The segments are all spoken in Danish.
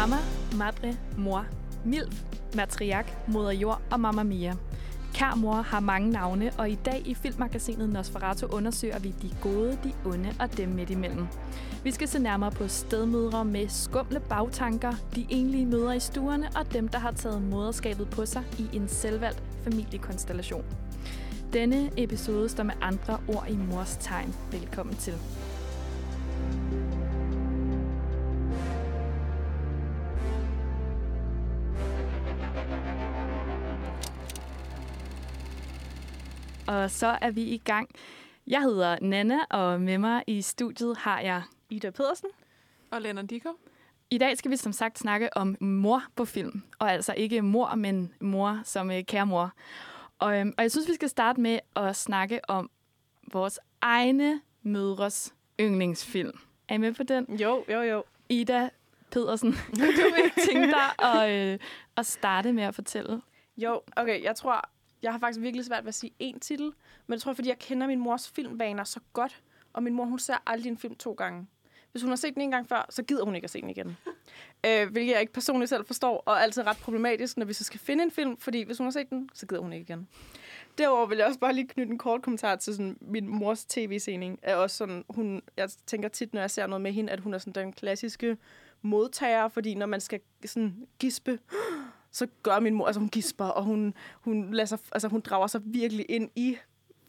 Mama, madre, mor, milf, matriark, moder jord og mamma mia. Kær mor har mange navne, og i dag i filmmagasinet Nosferatu undersøger vi de gode, de onde og dem midt imellem. Vi skal se nærmere på stedmødre med skumle bagtanker, de enlige mødre i stuerne og dem, der har taget moderskabet på sig i en selvvalgt familiekonstellation. Denne episode står med andre ord i mors tegn. Velkommen til. Og så er vi i gang. Jeg hedder Nana, og med mig i studiet har jeg Ida Pedersen. Og Lennart Dikker. I dag skal vi som sagt snakke om mor på film. Og altså ikke mor, men mor som øh, kære mor. Og, øhm, og jeg synes, vi skal starte med at snakke om vores egne mødres yndlingsfilm. Er I med på den? Jo, jo, jo. Ida Pedersen, kunne du ikke tænke dig at, øh, at starte med at fortælle? Jo, okay, jeg tror, jeg har faktisk virkelig svært ved at sige én titel, men jeg tror, fordi jeg kender min mors filmbaner så godt, og min mor, hun ser aldrig en film to gange. Hvis hun har set den en gang før, så gider hun ikke at se den igen. øh, hvilket jeg ikke personligt selv forstår, og er altid ret problematisk, når vi så skal finde en film, fordi hvis hun har set den, så gider hun ikke igen. Derover vil jeg også bare lige knytte en kort kommentar til sådan, min mors tv-sening. Er også sådan, hun, jeg tænker tit, når jeg ser noget med hende, at hun er sådan den klassiske modtager, fordi når man skal sådan gispe, så gør min mor, altså hun gisper, og hun, hun, lader sig, altså hun drager sig virkelig ind i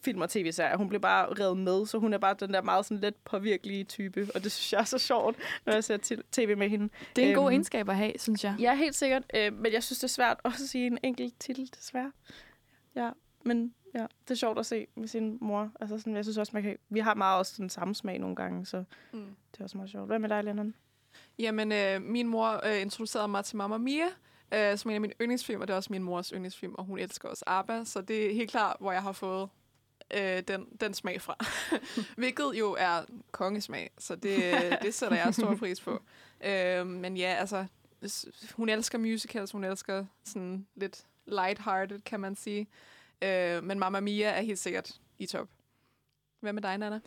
film og tv-serier. Hun bliver bare revet med, så hun er bare den der meget sådan let påvirkelige type, og det synes jeg er så sjovt, når jeg ser tv med hende. Det er en god øhm, egenskab at have, synes jeg. Ja, helt sikkert, øh, men jeg synes, det er svært også at sige en enkelt titel, desværre. Ja, men ja, det er sjovt at se med sin mor. Altså sådan, jeg synes også, man kan, vi har meget også den samme smag nogle gange, så mm. det er også meget sjovt. Hvad med dig, Lennon? Jamen, øh, min mor øh, introducerede mig til Mamma Mia, øh, som en af mine yndlingsfilm, og det er også min mors yndlingsfilm, og hun elsker også ABBA, så det er helt klart, hvor jeg har fået øh, den, den smag fra. Hvilket jo er kongesmag, så det, det sætter jeg stor pris på. Øh, men ja, altså, hun elsker musicals, hun elsker sådan lidt lighthearted, kan man sige. Øh, men Mamma Mia er helt sikkert i top. Hvad med dig, Nana?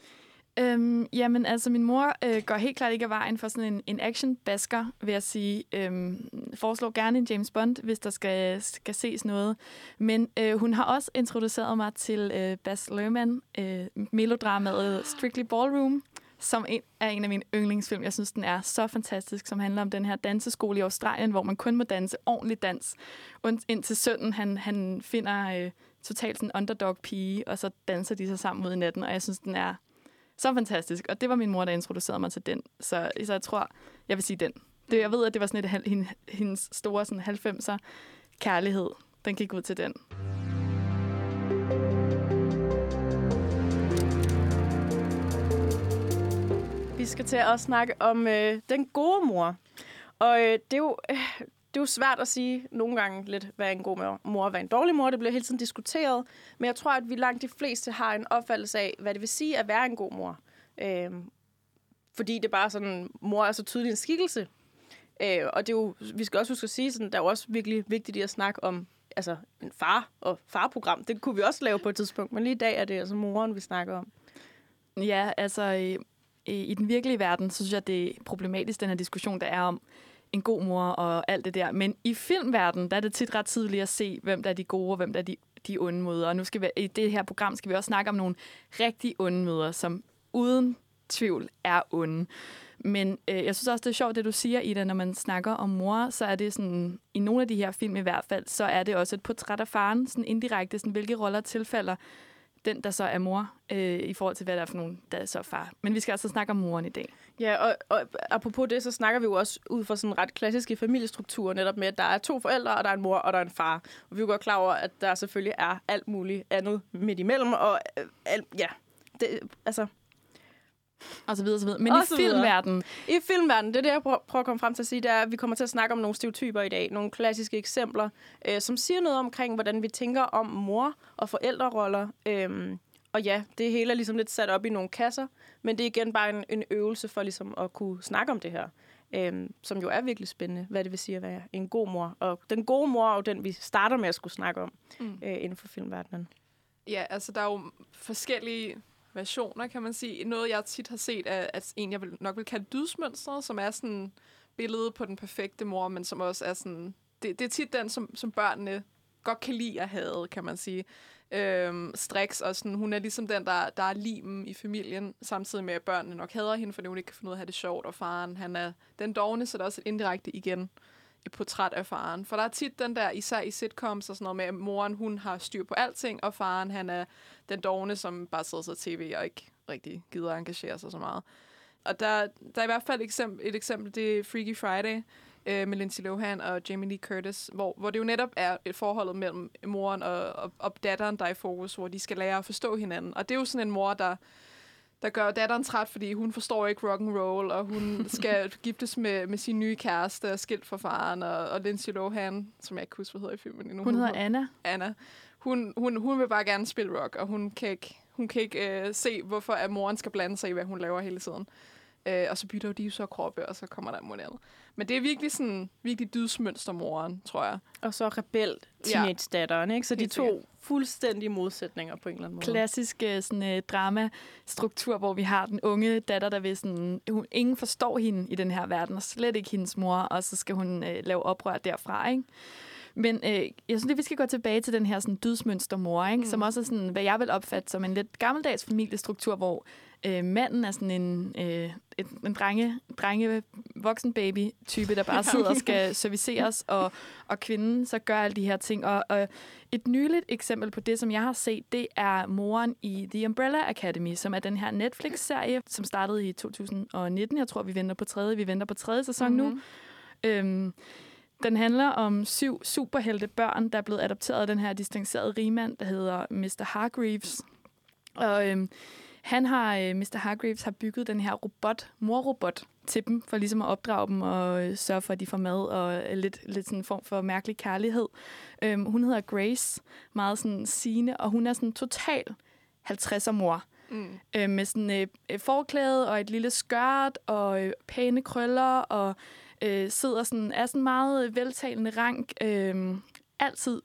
Øhm, jamen, altså, min mor øh, går helt klart ikke af vejen for sådan en, en action-basker, vil jeg sige. Øhm, foreslår gerne en James Bond, hvis der skal, skal ses noget. Men øh, hun har også introduceret mig til øh, Bas Lerman, øh, melodramaet Strictly Ballroom, som en, er en af mine yndlingsfilm. Jeg synes, den er så fantastisk, som handler om den her danseskole i Australien, hvor man kun må danse ordentlig dans, indtil sønnen han, han finder øh, totalt sådan en underdog-pige, og så danser de sig sammen ud i natten, og jeg synes, den er så fantastisk. Og det var min mor, der introducerede mig til den. Så, så jeg tror, jeg vil sige den. Det, jeg ved, at det var sådan et, hendes store sådan 90'er kærlighed. Den gik ud til den. Vi skal til at snakke om øh, den gode mor. Og øh, det er jo... Øh, det er jo svært at sige nogle gange lidt, hvad en god mor og hvad en dårlig mor. Det bliver hele tiden diskuteret. Men jeg tror, at vi langt de fleste har en opfattelse af, hvad det vil sige at være en god mor. Øhm, fordi det er bare sådan, mor er så tydelig en skikkelse. Øh, og det er jo, vi skal også huske at sige, sådan, der er jo også virkelig vigtigt at snakke om altså, en far og farprogram. Det kunne vi også lave på et tidspunkt, men lige i dag er det altså moren, vi snakker om. Ja, altså i, i den virkelige verden, så synes jeg, det er problematisk, den her diskussion, der er om, en god mor og alt det der. Men i filmverdenen, der er det tit ret tidligt at se, hvem der er de gode og hvem der er de, de onde møder. Og nu skal vi, i det her program skal vi også snakke om nogle rigtig onde møder, som uden tvivl er onde. Men øh, jeg synes også, det er sjovt, det du siger, Ida, når man snakker om mor, så er det sådan, i nogle af de her film i hvert fald, så er det også et portræt af faren, sådan indirekte, sådan, hvilke roller tilfælder den, der så er mor, øh, i forhold til, hvad der er for nogen, der er så far. Men vi skal altså snakke om moren i dag. Ja, og, og apropos det, så snakker vi jo også ud fra sådan ret klassiske familiestrukturer, netop med, at der er to forældre, og der er en mor, og der er en far. Og vi er jo godt klar over, at der selvfølgelig er alt muligt andet midt imellem, og øh, alt, ja, det, altså, og så videre, så videre. Men og i filmverdenen... I filmverdenen, det er det, jeg prøver at komme frem til at sige, det er, at vi kommer til at snakke om nogle stereotyper i dag. Nogle klassiske eksempler, øh, som siger noget omkring, hvordan vi tænker om mor- og forældreroller. Øh, og ja, det hele er ligesom lidt sat op i nogle kasser, men det er igen bare en, en øvelse for ligesom at kunne snakke om det her. Øh, som jo er virkelig spændende, hvad det vil sige at være en god mor. Og den gode mor er jo den, vi starter med at skulle snakke om mm. øh, inden for filmverdenen. Ja, altså der er jo forskellige versioner, kan man sige. Noget, jeg tit har set, er at en, jeg vil, nok vil kalde dydsmønstret, som er sådan billede på den perfekte mor, men som også er sådan... Det, det er tit den, som, som børnene godt kan lide at have, kan man sige. Øhm, Strix, og sådan, hun er ligesom den, der, der er limen i familien, samtidig med, at børnene nok hader hende, fordi hun ikke kan finde ud af at have det sjovt, og faren, han er den dogne, så der er også et indirekte igen et portræt af faren. For der er tit den der, især i sitcoms og sådan noget med, at moren, hun har styr på alting, og faren, han er den dogne, som bare sidder sig tv og ikke rigtig gider at engagere sig så meget. Og der, der er i hvert fald et eksempel, et eksempel det er Freaky Friday, øh, med Lindsay Lohan og Jamie Lee Curtis, hvor, hvor det jo netop er et forhold mellem moren og, og, og datteren, der er i fokus, hvor de skal lære at forstå hinanden. Og det er jo sådan en mor, der der gør datteren træt, fordi hun forstår ikke rock and roll, og hun skal giftes med, med sin nye kæreste og skilt fra faren, og, og Lindsay Lohan, som jeg ikke husker, hvad hedder i filmen endnu. Hun hedder Anna. Anna. Hun, hun, hun vil bare gerne spille rock, og hun kan ikke, hun kan ikke øh, se, hvorfor at moren skal blande sig i, hvad hun laver hele tiden. Øh, og så bytter de jo så kroppe, og så kommer der mod andet. Men det er virkelig sådan, virkelig dydsmønstermoren, tror jeg. Og så rebel teenage-datteren, ikke? Så de to sikkert. fuldstændige modsætninger på en eller anden måde. Klassisk øh, sådan, uh, dramastruktur, hvor vi har den unge datter, der vil sådan... Hun, ingen forstår hende i den her verden, og slet ikke hendes mor, og så skal hun uh, lave oprør derfra, ikke? Men øh, jeg synes, at vi skal gå tilbage til den her sådan, dydsmønstermor, ikke? Mm. som også er sådan, hvad jeg vil opfatte som en lidt gammeldags familiestruktur, hvor øh, manden er sådan en, øh, et, en drenge, drenge voksen baby type, der bare sidder og skal serviceres, og, og kvinden så gør alle de her ting. Og, og et nyligt eksempel på det, som jeg har set, det er moren i The Umbrella Academy, som er den her Netflix-serie, som startede i 2019. Jeg tror, vi venter på tredje, vi venter på tredje sæson mm-hmm. nu. Øhm, den handler om syv superhelte børn, der er blevet adopteret af den her distancerede rigmand, der hedder Mr. Hargreaves. Og øhm, han har, øh, Mr. Hargreaves har bygget den her robot, morrobot, til dem, for ligesom at opdrage dem og øh, sørge for, at de får mad og øh, lidt, lidt sådan en form for mærkelig kærlighed. Øhm, hun hedder Grace, meget sådan sigende, og hun er sådan total 50'er mor. Mm. Øh, med sådan øh, forklæde og et lille skørt og øh, pæne krøller og øh, sidder sådan, er sådan meget veltalende rank. Øh, altid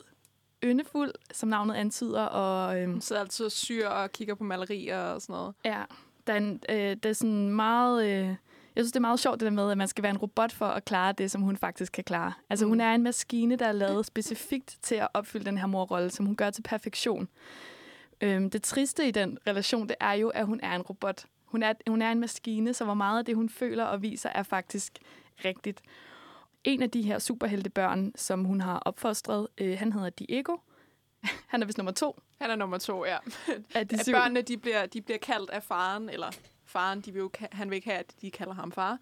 yndefuld, som navnet antyder, og øh, Hun sidder altid og syr og kigger på malerier og sådan noget. Ja, der er, en, øh, der er sådan meget... Øh, jeg synes, det er meget sjovt det der med, at man skal være en robot for at klare det, som hun faktisk kan klare. Altså Mm. hun er en maskine, der er lavet specifikt til at opfylde den her morrolle, som hun gør til perfektion. Øhm, det triste i den relation, det er jo, at hun er en robot. Hun er, hun er en maskine, så hvor meget af det, hun føler og viser, er faktisk rigtigt. En af de her superheltebørn, som hun har opfostret, øh, han hedder Diego. Han er vist nummer to Han er nummer to, ja. af de At syv. børnene, de bliver, de bliver kaldt af faren, eller faren, de vil jo, han vil ikke have, at de kalder ham far.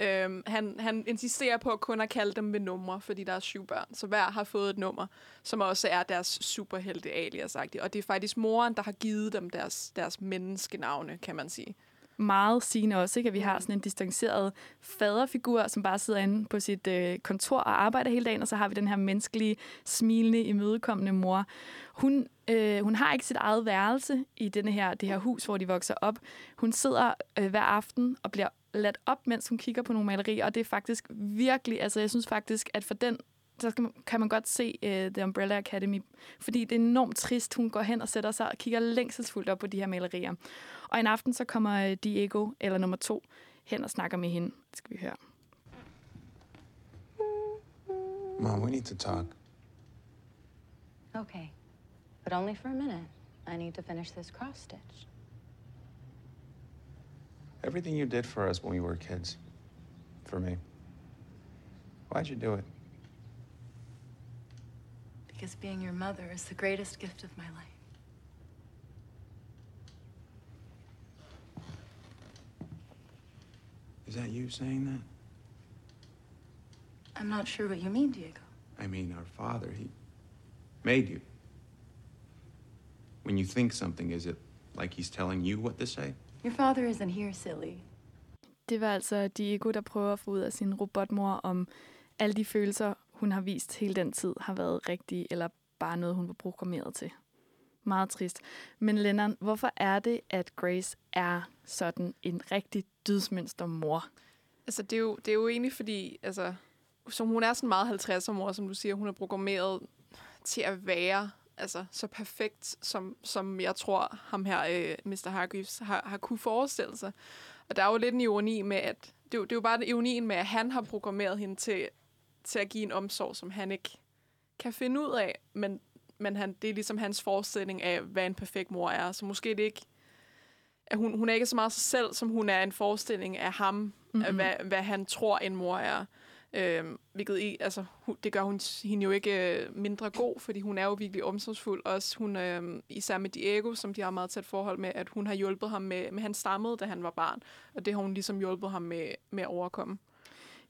Øhm, han, han insisterer på at kun at kalde dem med numre, fordi der er syv børn. Så hver har fået et nummer, som også er deres superhelte alias Og det er faktisk moren, der har givet dem deres, deres menneskenavne, kan man sige. Meget sigende også, ikke? at vi har sådan en distanceret faderfigur, som bare sidder inde på sit øh, kontor og arbejder hele dagen, og så har vi den her menneskelige, smilende, imødekommende mor. Hun, øh, hun har ikke sit eget værelse i denne her, det her hus, hvor de vokser op. Hun sidder øh, hver aften og bliver ladt op, mens hun kigger på nogle malerier, og det er faktisk virkelig, altså jeg synes faktisk, at for den så skal man, kan man godt se uh, The Umbrella Academy, fordi det er enormt trist. Hun går hen og sætter sig og kigger længselsfuldt op på de her malerier. Og en aften så kommer øh, Diego, eller nummer to, hen og snakker med hende. Det skal vi høre. Mom, we need to talk. Okay, but only for a minute. I need to finish this cross stitch. Everything you did for us when we were kids. For me. Why'd you do it? Because being your mother is the greatest gift of my life. Is that you saying that? I'm not sure what you mean, Diego. I mean, our father, he made you. When you think something, is it like he's telling you what to say? Your father isn't here, silly. Det var altså Diego, der prøver at få ud af sin robotmor, om alle de følelser, hun har vist hele den tid, har været rigtig, eller bare noget, hun var programmeret til. Meget trist. Men Lennon, hvorfor er det, at Grace er sådan en rigtig dydsmønster mor? Altså, det er jo, det er jo egentlig fordi, altså, som hun er sådan meget 50'er mor, som du siger, hun er programmeret til at være altså, så perfekt, som, som jeg tror, ham her, øh, Mr. Hargreaves, har, har kunne forestille sig. Og der er jo lidt en ironi med, at det, er jo- det er jo bare ironien med, at han har programmeret hende til, til at give en omsorg, som han ikke kan finde ud af, men, men han, det er ligesom hans forestilling af, hvad en perfekt mor er. Så måske det ikke, at hun, hun er ikke så meget sig selv, som hun er en forestilling af ham, mm-hmm. af hvad, hvad han tror, en mor er. Øhm, hvilket i, altså, hun, det gør hun hende jo ikke øh, mindre god, fordi hun er jo virkelig omsorgsfuld. Også hun, øh, især med Diego, som de har meget tæt forhold med, at hun har hjulpet ham med, med han stammede, da han var barn. Og det har hun ligesom hjulpet ham med, med at overkomme.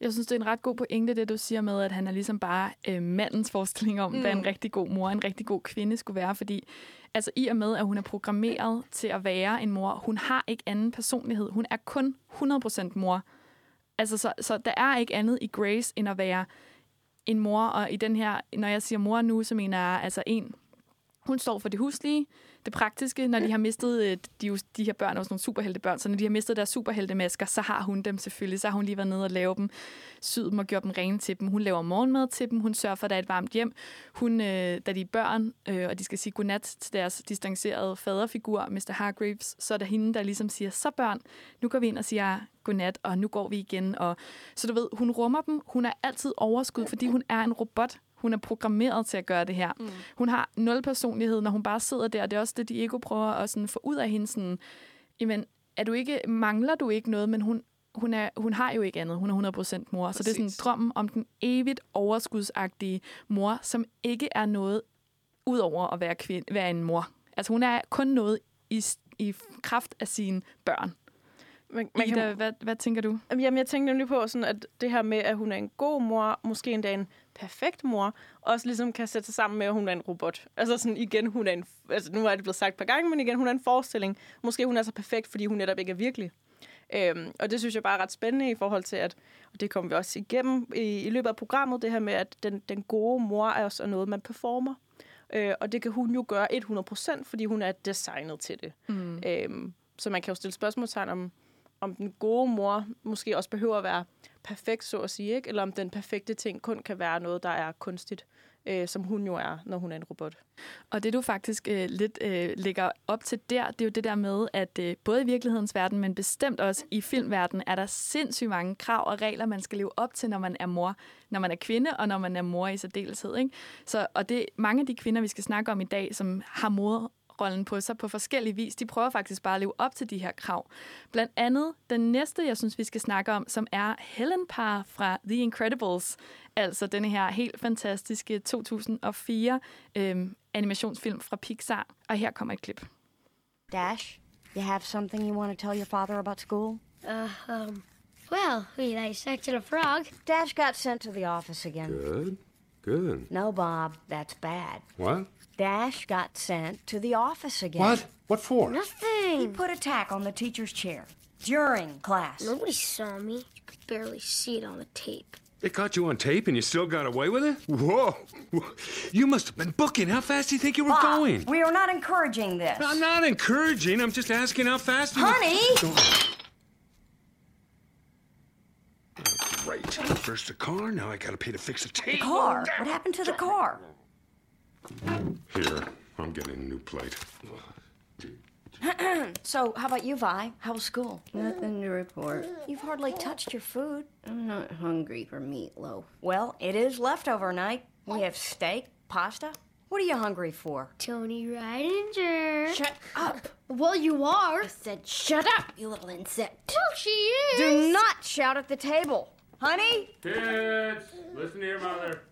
Jeg synes, det er en ret god pointe, det du siger med, at han er ligesom bare øh, mandens forestilling om, mm. hvad en rigtig god mor, en rigtig god kvinde skulle være. Fordi altså, i og med, at hun er programmeret til at være en mor, hun har ikke anden personlighed. Hun er kun 100% mor. Altså, så, så der er ikke andet i Grace, end at være en mor. Og i den her, når jeg siger mor nu, så mener jeg altså en, hun står for det huslige, det praktiske. Når de har mistet, øh, de, de her børn er jo sådan nogle superheltebørn, så når de har mistet deres superheltemasker, så har hun dem selvfølgelig. Så har hun lige været nede og lave dem, syet dem og gjort dem rene til dem. Hun laver morgenmad til dem, hun sørger for, at der er et varmt hjem. Hun, øh, da de er børn, øh, og de skal sige godnat til deres distancerede faderfigur, Mr. Hargreaves, så er der hende, der ligesom siger, så børn, nu går vi ind og siger godnat, og nu går vi igen. Og, så du ved, hun rummer dem. Hun er altid overskud, fordi hun er en robot. Hun er programmeret til at gøre det her. Mm. Hun har nul personlighed, når hun bare sidder der. Det er også det, Diego prøver at sådan få ud af hende. Sådan, jamen, er du ikke, mangler du ikke noget, men hun, hun, er, hun har jo ikke andet. Hun er 100% mor. Præcis. Så det er sådan drømmen om den evigt overskudsagtige mor, som ikke er noget ud over at være, kvinde, være en mor. Altså hun er kun noget i, i kraft af sine børn. Man, Man Ida, hvad, hvad tænker du? Jamen, jeg tænkte nemlig på, sådan, at det her med, at hun er en god mor, måske endda en perfekt mor, også ligesom kan sætte sig sammen med, at hun er en robot. Altså sådan igen, hun er en... Altså nu er det blevet sagt et par gange, men igen, hun er en forestilling. Måske hun er så perfekt, fordi hun netop ikke er virkelig. Øhm, og det synes jeg bare er ret spændende i forhold til, at og det kommer vi også igennem i, i løbet af programmet, det her med, at den, den gode mor er også noget, man performer. Øh, og det kan hun jo gøre 100%, fordi hun er designet til det. Mm. Øhm, så man kan jo stille spørgsmålstegn om, om den gode mor måske også behøver at være perfekt, så at sige, ikke? eller om den perfekte ting kun kan være noget, der er kunstigt, øh, som hun jo er, når hun er en robot. Og det du faktisk øh, lidt øh, lægger op til der, det er jo det der med, at øh, både i virkelighedens verden, men bestemt også i filmverdenen, er der sindssygt mange krav og regler, man skal leve op til, når man er mor. Når man er kvinde, og når man er mor i særdeleshed. Ikke? Så, og det mange af de kvinder, vi skal snakke om i dag, som har mor rollen på sig på forskellige vis. De prøver faktisk bare at leve op til de her krav. Blandt andet den næste, jeg synes, vi skal snakke om, som er Helen Parr fra The Incredibles. Altså denne her helt fantastiske 2004 øhm, animationsfilm fra Pixar. Og her kommer et klip. Dash, you have something you want to tell your father about school? Uh, um, well, we dissected a frog. Dash got sent to the office again. Good. Good. No, Bob, that's bad. What? Dash got sent to the office again. What? What for? Nothing. He put a tack on the teacher's chair during class. Nobody saw me. You could barely see it on the tape. They caught you on tape and you still got away with it? Whoa. You must have been booking. How fast do you think you were Bob, going? we are not encouraging this. I'm not encouraging. I'm just asking how fast you Honey! Oh, great. First the car, now I gotta pay to fix the tape. Car. What happened to the car? Here, I'm getting a new plate. So, how about you, Vi? How was school? Nothing to report. You've hardly touched your food. I'm not hungry for meatloaf. Well, it is leftover night. We have steak, pasta. What are you hungry for? Tony Ridinger. Shut up! Well, you are. I said, shut up, you little insect. Well, she is. Do not shout at the table. Honey? Kids, listen to your mother.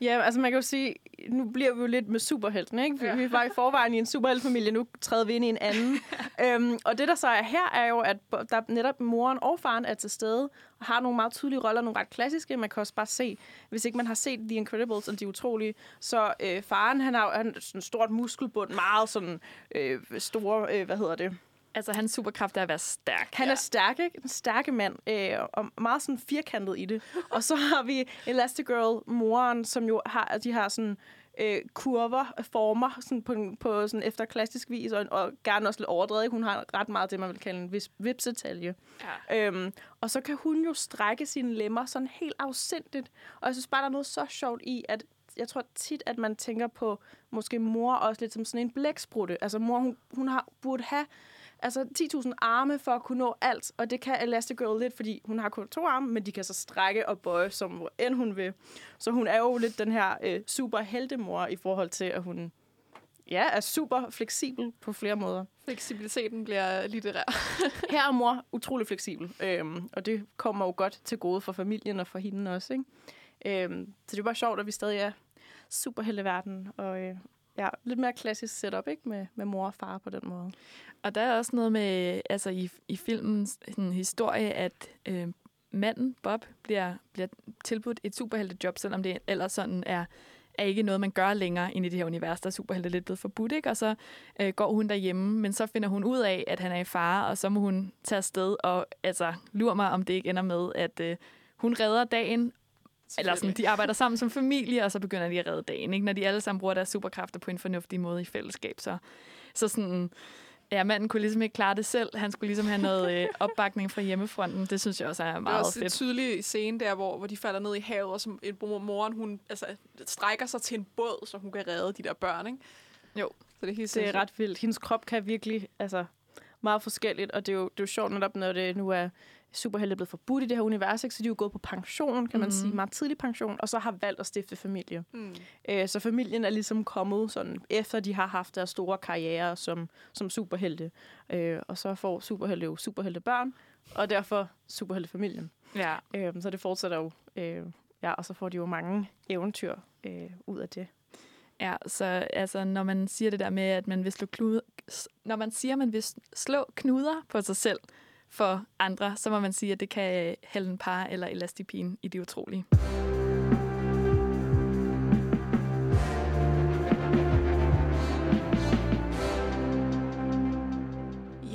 Ja, altså man kan jo sige, nu bliver vi jo lidt med superhelten, ikke? Vi, ja. vi var i forvejen i en superheltfamilie, nu træder vi ind i en anden. øhm, og det, der så er her, er jo, at der netop moren og faren er til stede, og har nogle meget tydelige roller, nogle ret klassiske. Man kan også bare se, hvis ikke man har set The Incredibles, og de utrolige, så øh, faren, han har jo han sådan stort muskelbund, meget sådan øh, store, øh, hvad hedder det, Altså, hans superkraft er at være stærk. han er stærk, ikke? En stærke mand, øh, og meget sådan firkantet i det. og så har vi Elastigirl, moren, som jo har, de har sådan øh, kurver, former, sådan på, på sådan efter klassisk vis, og, og gerne også lidt overdrevet. Hun har ret meget det, man vil kalde en vis, vipsetalje. Ja. Øhm, og så kan hun jo strække sine lemmer sådan helt afsindigt. Og jeg synes bare, der er noget så sjovt i, at jeg tror tit, at man tænker på måske mor også lidt som sådan en blæksprutte. Altså mor, hun, hun har, burde have altså 10.000 arme for at kunne nå alt, og det kan Elastigirl lidt, fordi hun har kun to arme, men de kan så strække og bøje, som hvor end hun vil. Så hun er jo lidt den her øh, super heldemor i forhold til, at hun ja, er super fleksibel på flere måder. Fleksibiliteten bliver litterær. Her er mor utrolig fleksibel, øhm, og det kommer jo godt til gode for familien og for hende også. Ikke? Øhm, så det er bare sjovt, at vi stadig er superhelteverden, og øh, ja, lidt mere klassisk setup ikke? Med, med mor og far på den måde. Og der er også noget med, altså i, i filmens sådan, historie, at øh, manden, Bob, bliver, bliver tilbudt et superheltejob, selvom det ellers sådan er, er ikke noget, man gør længere ind i det her univers, der er superhelte lidt blevet forbudt, ikke? Og så øh, går hun derhjemme, men så finder hun ud af, at han er i fare, og så må hun tage afsted og altså, lurer mig, om det ikke ender med, at øh, hun redder dagen, eller sådan, de arbejder sammen som familie, og så begynder de at redde dagen, ikke? Når de alle sammen bruger deres superkræfter på en fornuftig måde i fællesskab, så, så sådan Ja, manden kunne ligesom ikke klare det selv. Han skulle ligesom have noget øh, opbakning fra hjemmefronten. Det synes jeg også er meget Det er også fedt. en tydelig scene der, hvor, hvor de falder ned i havet, og som en moren, hun altså, strækker sig til en båd, så hun kan redde de der børn, ikke? Jo. Så det er helt Det er ret vildt. Hendes krop kan virkelig, altså meget forskelligt, og det er jo, det er jo sjovt netop, når det nu er superhelte blevet forbudt i det her univers, ikke? så de er jo gået på pension, kan man Mhm. sige, meget tidlig pension, og så har valgt at stifte familie. Mm. Øh, så familien er ligesom kommet sådan, efter de har haft deres store karriere som, som superhelte. Øh, og så får superhelte jo superhelte børn, og derfor superheltefamilien. Ja. Øh, så det fortsætter jo, øh, ja, og så får de jo mange eventyr øh, ud af det. Ja, så altså, når man siger det der med, at man vil slå kluder, når man siger, at man vil slå knuder på sig selv for andre, så må man sige, at det kan øh, Helen Parr eller Elastipin i det utrolige.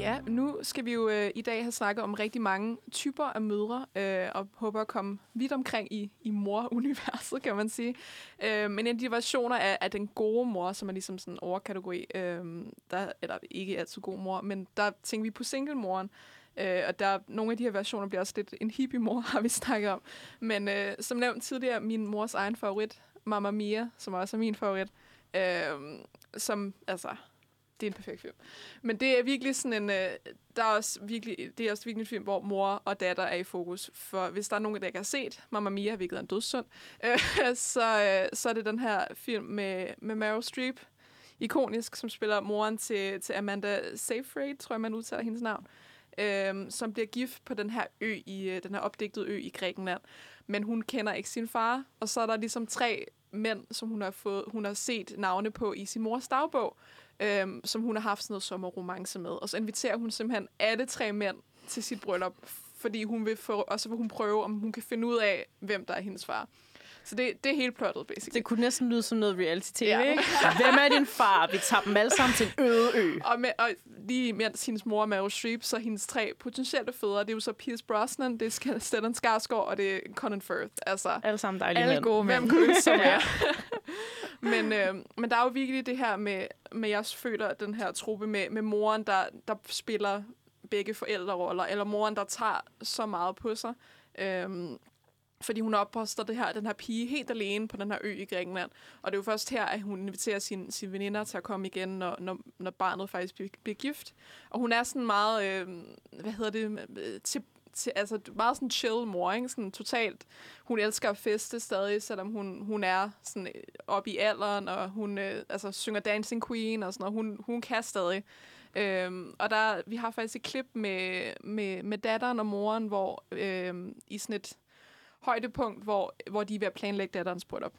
Ja, nu skal vi jo øh, i dag have snakket om rigtig mange typer af mødre, øh, og håber at komme vidt omkring i, i mor-universet, kan man sige. Øh, men en af de versioner af, af den gode mor, som er ligesom sådan en overkategori, øh, der, eller ikke altid god mor, men der tænker vi på single-moren, Øh, og der, nogle af de her versioner bliver også lidt en hippie-mor, har vi snakket om. Men øh, som nævnt tidligere, min mors egen favorit, Mamma Mia, som også er min favorit, øh, som, altså, det er en perfekt film. Men det er virkelig sådan en, øh, der er også virkelig, det er også virkelig en film, hvor mor og datter er i fokus. For hvis der er nogen, der ikke har set Mamma Mia, hvilket er en dødssund, øh, så, øh, så er det den her film med, med Meryl Streep, ikonisk, som spiller moren til, til Amanda Seyfried, tror jeg, man udtaler hendes navn, øh, Øhm, som bliver gift på den her ø, i øh, den her opdigtede ø i Grækenland. Men hun kender ikke sin far, og så er der ligesom tre mænd, som hun har, fået, hun har set navne på i sin mors dagbog, øhm, som hun har haft sådan noget sommerromance med. Og så inviterer hun simpelthen alle tre mænd til sit bryllup, fordi hun vil få, og så vil hun prøve, om hun kan finde ud af, hvem der er hendes far. Så det, det er helt plottet, basically. Det kunne næsten lyde som noget reality-tv, Ja. ikke? Hvem er din far? Vi tager dem alle sammen til en øde ø. Og, med, og lige mens hendes mor er Meryl Streep, så hendes tre potentielle fædre, det er jo så Pierce Brosnan, det er Stellan Skarsgård, og det er Colin Firth. Altså, Alle sammen dejlige Alle mænd. gode mænd. Hvem kunne ønske sig mere? men, øh, men der er jo virkelig det her med, med jeg føler den her truppe med, med moren, der, der spiller begge forældreroller, eller moren, der tager så meget på sig. Øhm, fordi hun opposter det her, den her pige helt alene på den her ø i Grækenland. Og det er jo først her, at hun inviterer sine, sine veninder til at komme igen, når, når, når barnet faktisk bliver, bliver gift. Og hun er sådan meget, øh, hvad hedder det, øh, til, til, altså meget sådan chill mor, ikke? Sådan totalt, hun elsker at feste stadig, selvom hun, hun er sådan op oppe i alderen, og hun øh, altså, synger Dancing Queen og sådan noget. Hun, hun kan stadig. Øhm, og der, vi har faktisk et klip med, med, med datteren og moren, hvor øhm, i sådan et højdepunkt, hvor, hvor de er ved at planlægge datterens bryllup.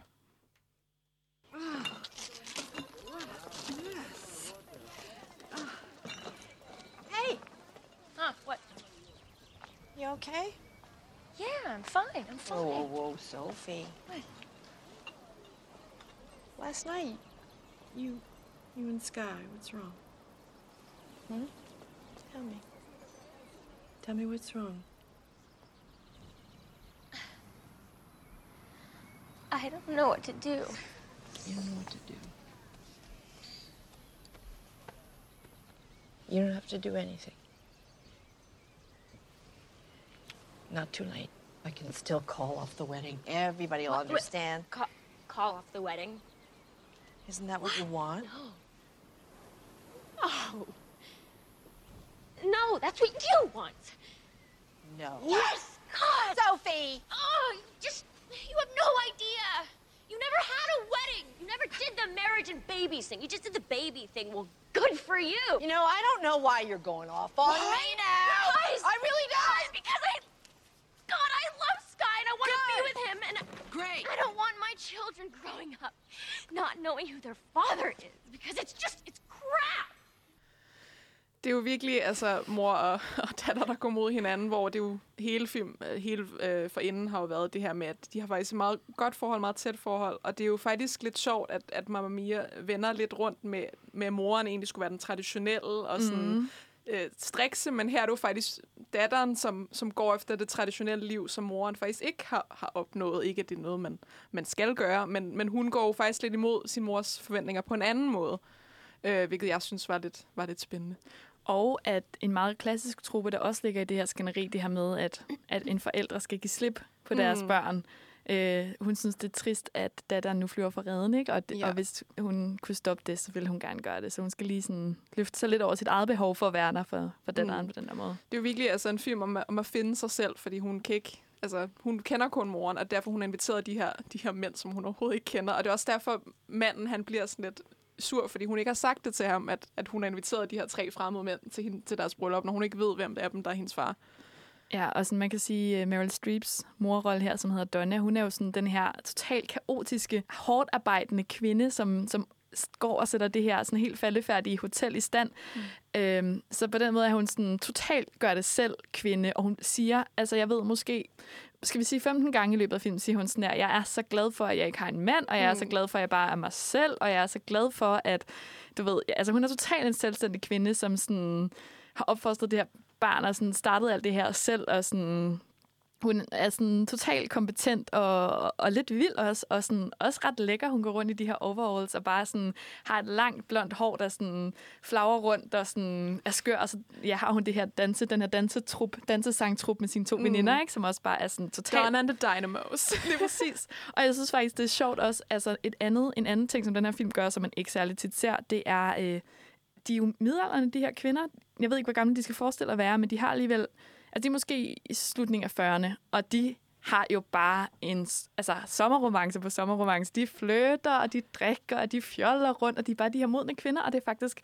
Hey! Huh, what? You okay? Yeah, I'm fine. I'm fine. Whoa, whoa, whoa, Sophie. What? Last night, you, you and Sky, what's wrong? Hmm? Tell me. Tell me what's wrong. I don't know what to do. You don't know what to do. You don't have to do anything. Not too late. I can still call off the wedding. Everybody will understand. Call, call off the wedding. Isn't that what you want? No. Oh. No, that's what you want. No. Yes! God! Sophie! Oh, just. You have no idea. You never had a wedding. You never did the marriage and babies thing. You just did the baby thing. Well, good for you. You know, I don't know why you're going off on me now. Guys, I really don't. guys, because I. God, I love Sky and I want to be with him. And Great. I don't want my children growing up not knowing who their father is because it's just. It's crap. Det er jo virkelig altså, mor og, og datter, der går mod hinanden, hvor det jo hele film, øh, hele øh, forinden har jo været det her med, at de har faktisk et meget godt forhold, meget tæt forhold, og det er jo faktisk lidt sjovt, at, at Mamma Mia vender lidt rundt med, med moren egentlig skulle være den traditionelle og sådan mm. øh, strikse, men her er det jo faktisk datteren, som, som går efter det traditionelle liv, som moren faktisk ikke har, har opnået. Ikke at det er noget, man, man skal gøre, men, men hun går jo faktisk lidt imod sin mors forventninger på en anden måde, øh, hvilket jeg synes var lidt, var lidt spændende. Og at en meget klassisk truppe, der også ligger i det her skænderi, det her med, at, at en forældre skal give slip på deres Mm. børn. Øh, hun synes, det er trist, at datteren nu flyver for redden, ikke? Og, Ja. og hvis hun kunne stoppe det, så ville hun gerne gøre det. Så hun skal lige sådan løfte sig lidt over sit eget behov for at være der for, for datteren Mm. på den der måde. Det er jo virkelig altså, en film om, at- om at finde sig selv, fordi hun kan ikke... Altså, hun kender kun moren, og derfor hun har inviteret de her, de her mænd, som hun overhovedet ikke kender. Og det er også derfor, manden han bliver sådan lidt sur, fordi hun ikke har sagt det til ham, at, at hun har inviteret de her tre fremmede mænd til, hende, til deres bryllup, når hun ikke ved, hvem det er dem, der er hendes far. Ja, og sådan, man kan sige, uh, Meryl Streeps morrolle her, som hedder Donna, hun er jo sådan den her totalt kaotiske, hårdt arbejdende kvinde, som, som går og sætter det her sådan helt faldefærdige hotel i stand. Mm. Øhm, så på den måde er hun sådan totalt gør det selv kvinde, og hun siger, altså jeg ved måske, skal vi sige 15 gange i løbet af filmen, siger hun sådan her, jeg er så glad for, at jeg ikke har en mand, og jeg er så Mm. glad for, at jeg bare er mig selv, og jeg er så glad for, at, du ved, altså hun er totalt en selvstændig kvinde, som sådan har opfostret det her barn, og sådan startet alt det her selv, og sådan hun er sådan totalt kompetent og, og lidt vild også, og sådan, også ret lækker. Hun går rundt i de her overalls og bare sådan, har et langt blondt hår, der sådan flager rundt og sådan er skør. Og så ja, har hun det her danse, den her dansetrup, dansesangtrup med sine to Mm. veninder, ikke, som også bare er sådan totalt... Donna and the Dynamos. Lige præcis. Og jeg synes faktisk, det er sjovt også. Altså, et andet, en anden ting, som den her film gør, som man ikke særlig tit ser, det er, øh, de er jo middelalderne, de her kvinder. Jeg ved ikke, hvor gamle de skal forestille at være, men de har alligevel... Altså, de er måske i slutningen af 40'erne, og de har jo bare en altså, sommerromance på sommerromance. De flytter, og de drikker, og de fjoller rundt, og de er bare de her modne kvinder, og det er faktisk...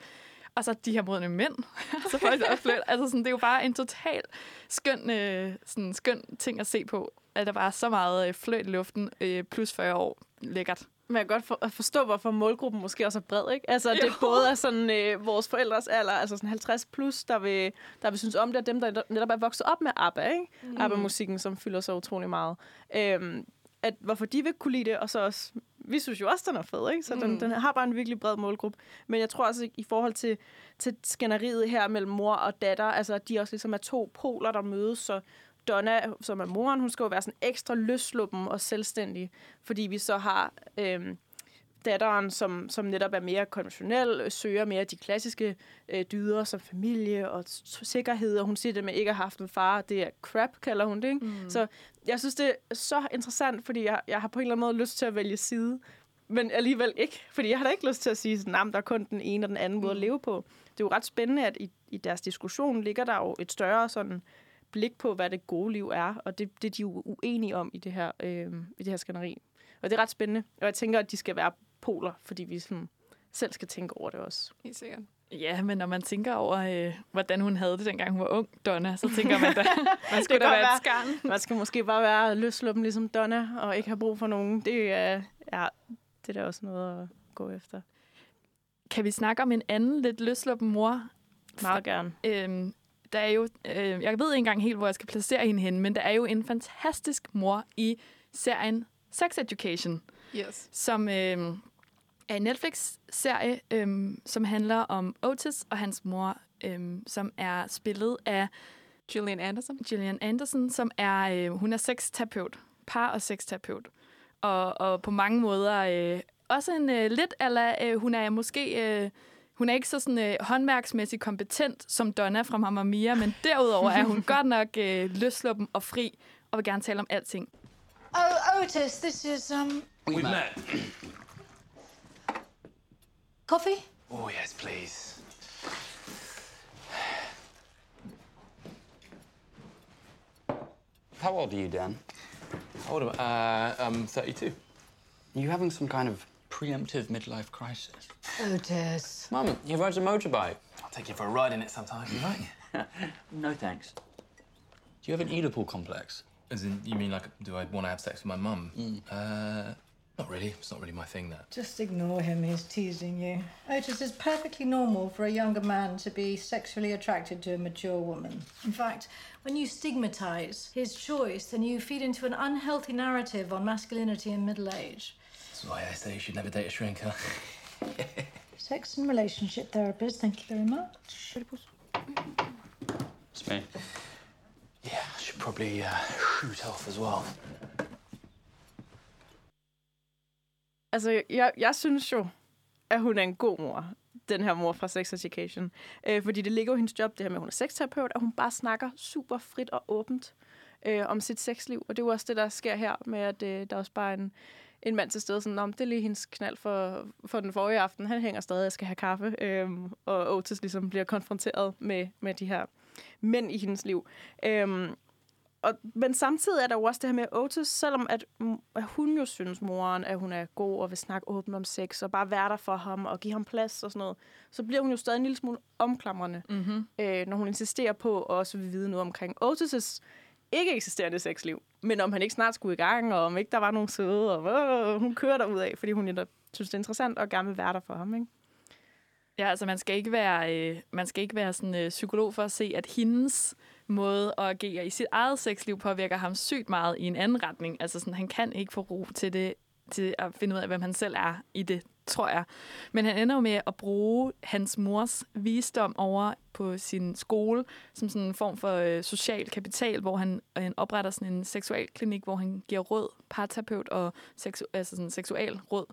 Og så de her modne mænd. så faktisk også flytter. Altså, sådan, det er jo bare en total skøn, øh, sådan, skøn ting at se på. At der bare er så meget øh, fløjt i luften, øh, plus 40 år. Lækkert. Men jeg kan godt for, forstå, hvorfor målgruppen måske også er bred, ikke? Altså, det Jo. både er sådan øh, vores forældres alder, altså sådan 50 plus, der vil, der vil synes om det, og dem, der netop er vokset op med ABBA, ikke? Mm. ABBA-musikken, som fylder så utrolig meget. Øhm, at hvorfor de vil kunne lide det, og så også, vi synes jo også, den er fed, ikke? Så mm. den, den har bare en virkelig bred målgruppe. Men jeg tror også, i forhold til, til skænderiet her mellem mor og datter, altså, at de også ligesom er to poler, der mødes, så Donna, som er moren, hun skal jo være sådan ekstra løsluppen og selvstændig, fordi vi så har øhm, datteren, som, som netop er mere konventionel, øh, søger mere de klassiske øh, dyder som familie og sikkerhed, og hun siger det med ikke at have haft en far, det er crap, kalder hun det. Ikke? Mm. Så jeg synes, det er så interessant, fordi jeg, jeg har på en eller anden måde lyst til at vælge side, men alligevel ikke, fordi jeg har da ikke lyst til at sige, at der er kun den ene og den anden måde at leve på. Det er jo ret spændende, at i, i deres diskussion ligger der jo et større sådan blik på, hvad det gode liv er, og det, det er de jo uenige om i det her, øh, i det her skænderi. Og det er ret spændende, og jeg tænker, at de skal være poler, fordi vi sådan selv skal tænke over det også. Helt sikkert. Ja, men når man tænker over, øh, hvordan hun havde det, dengang hun var ung, Donna, så tænker man da, man skulle da være. et skarn. Man skal måske bare være løsluppen ligesom Donna, og ikke have brug for nogen. Det er, ja, det er da også noget at gå efter. Kan vi snakke om en anden lidt løsluppen mor? Meget gerne. Øhm, der er jo, øh, jeg ved ikke engang helt, hvor jeg skal placere hende hen, men der er jo en fantastisk mor i serien Sex Education, Yes. som øh, er en Netflix-serie, øh, som handler om Otis og hans mor, øh, som er spillet af Gillian Anderson. Gillian Anderson, som er, øh, hun er sexterapeut, par- og sexterapeut. Og, og på mange måder øh, også en øh, lidt, eller øh, hun er måske, øh, hun er ikke så sådan øh, håndværksmæssigt kompetent som Donna fra Mamma Mia, men derudover er hun godt nok øh, løsluppen og fri, og vil gerne tale om alting. Oh, Otis, this is, um, We, met. Coffee? Oh, yes, please. How old are you, Dan? How old am I? Uh, I'm 32. Are you having some kind of preemptive midlife crisis? Otis. Mum, he rides a motorbike. I'll take you for a ride in it sometime. You right? no thanks. Do you have an Oedipal complex? As in, you mean like, do I want to have sex with my mum? Uh, not really. It's not really my thing, that. Just ignore him, he's teasing you. Otis is perfectly normal for a younger man to be sexually attracted to a mature woman. In fact, when you stigmatize his choice, then you feed into an unhealthy narrative on masculinity in middle age. That's why I say you should never date a shrink, huh? Sex and relationship therapist, thank you very much. It's me. Yeah, I should probably uh, shoot off as well. Altså, jeg, jeg synes jo, at hun er en god mor, den her mor fra Sex Education. Øh, fordi det ligger jo i hendes job, det her med, at hun er sexterapeut, og hun bare snakker super frit og åbent øh, om sit sexliv. Og det er jo også det, der sker her med, at øh, der er også bare en, en mand til stede, sådan, om det er lige hendes knald for, for den forrige aften. Han hænger stadig og skal have kaffe. Øh, og Otis ligesom bliver konfronteret med, med de her mænd i hendes liv. Øh, og, men samtidig er der jo også det her med Otis, selvom at, at hun jo synes, moren, at hun er god og vil snakke åbent om sex, og bare være der for ham og give ham plads og sådan noget, så bliver hun jo stadig en lille smule omklamrende, Mhm. øh, når hun insisterer på at også vil vide noget omkring Otis' ikke eksisterende sexliv, men om han ikke snart skulle i gang, og om ikke der var nogen søde, og øh, hun kører derud af, fordi hun netop synes, det er interessant og gerne vil være der for ham, ikke? Ja, altså man skal ikke være, øh, man skal ikke være sådan, øh, psykolog for at se, at hendes måde at agere i sit eget sexliv påvirker ham sygt meget i en anden retning. Altså sådan, han kan ikke få ro til det, til at finde ud af, hvem han selv er i det, tror jeg. Men han ender jo med at bruge hans mors visdom over på sin skole som sådan en form for øh, social kapital, hvor han, øh, han opretter sådan en seksualklinik, hvor han giver råd, parterapeut og seksu- altså sådan seksual råd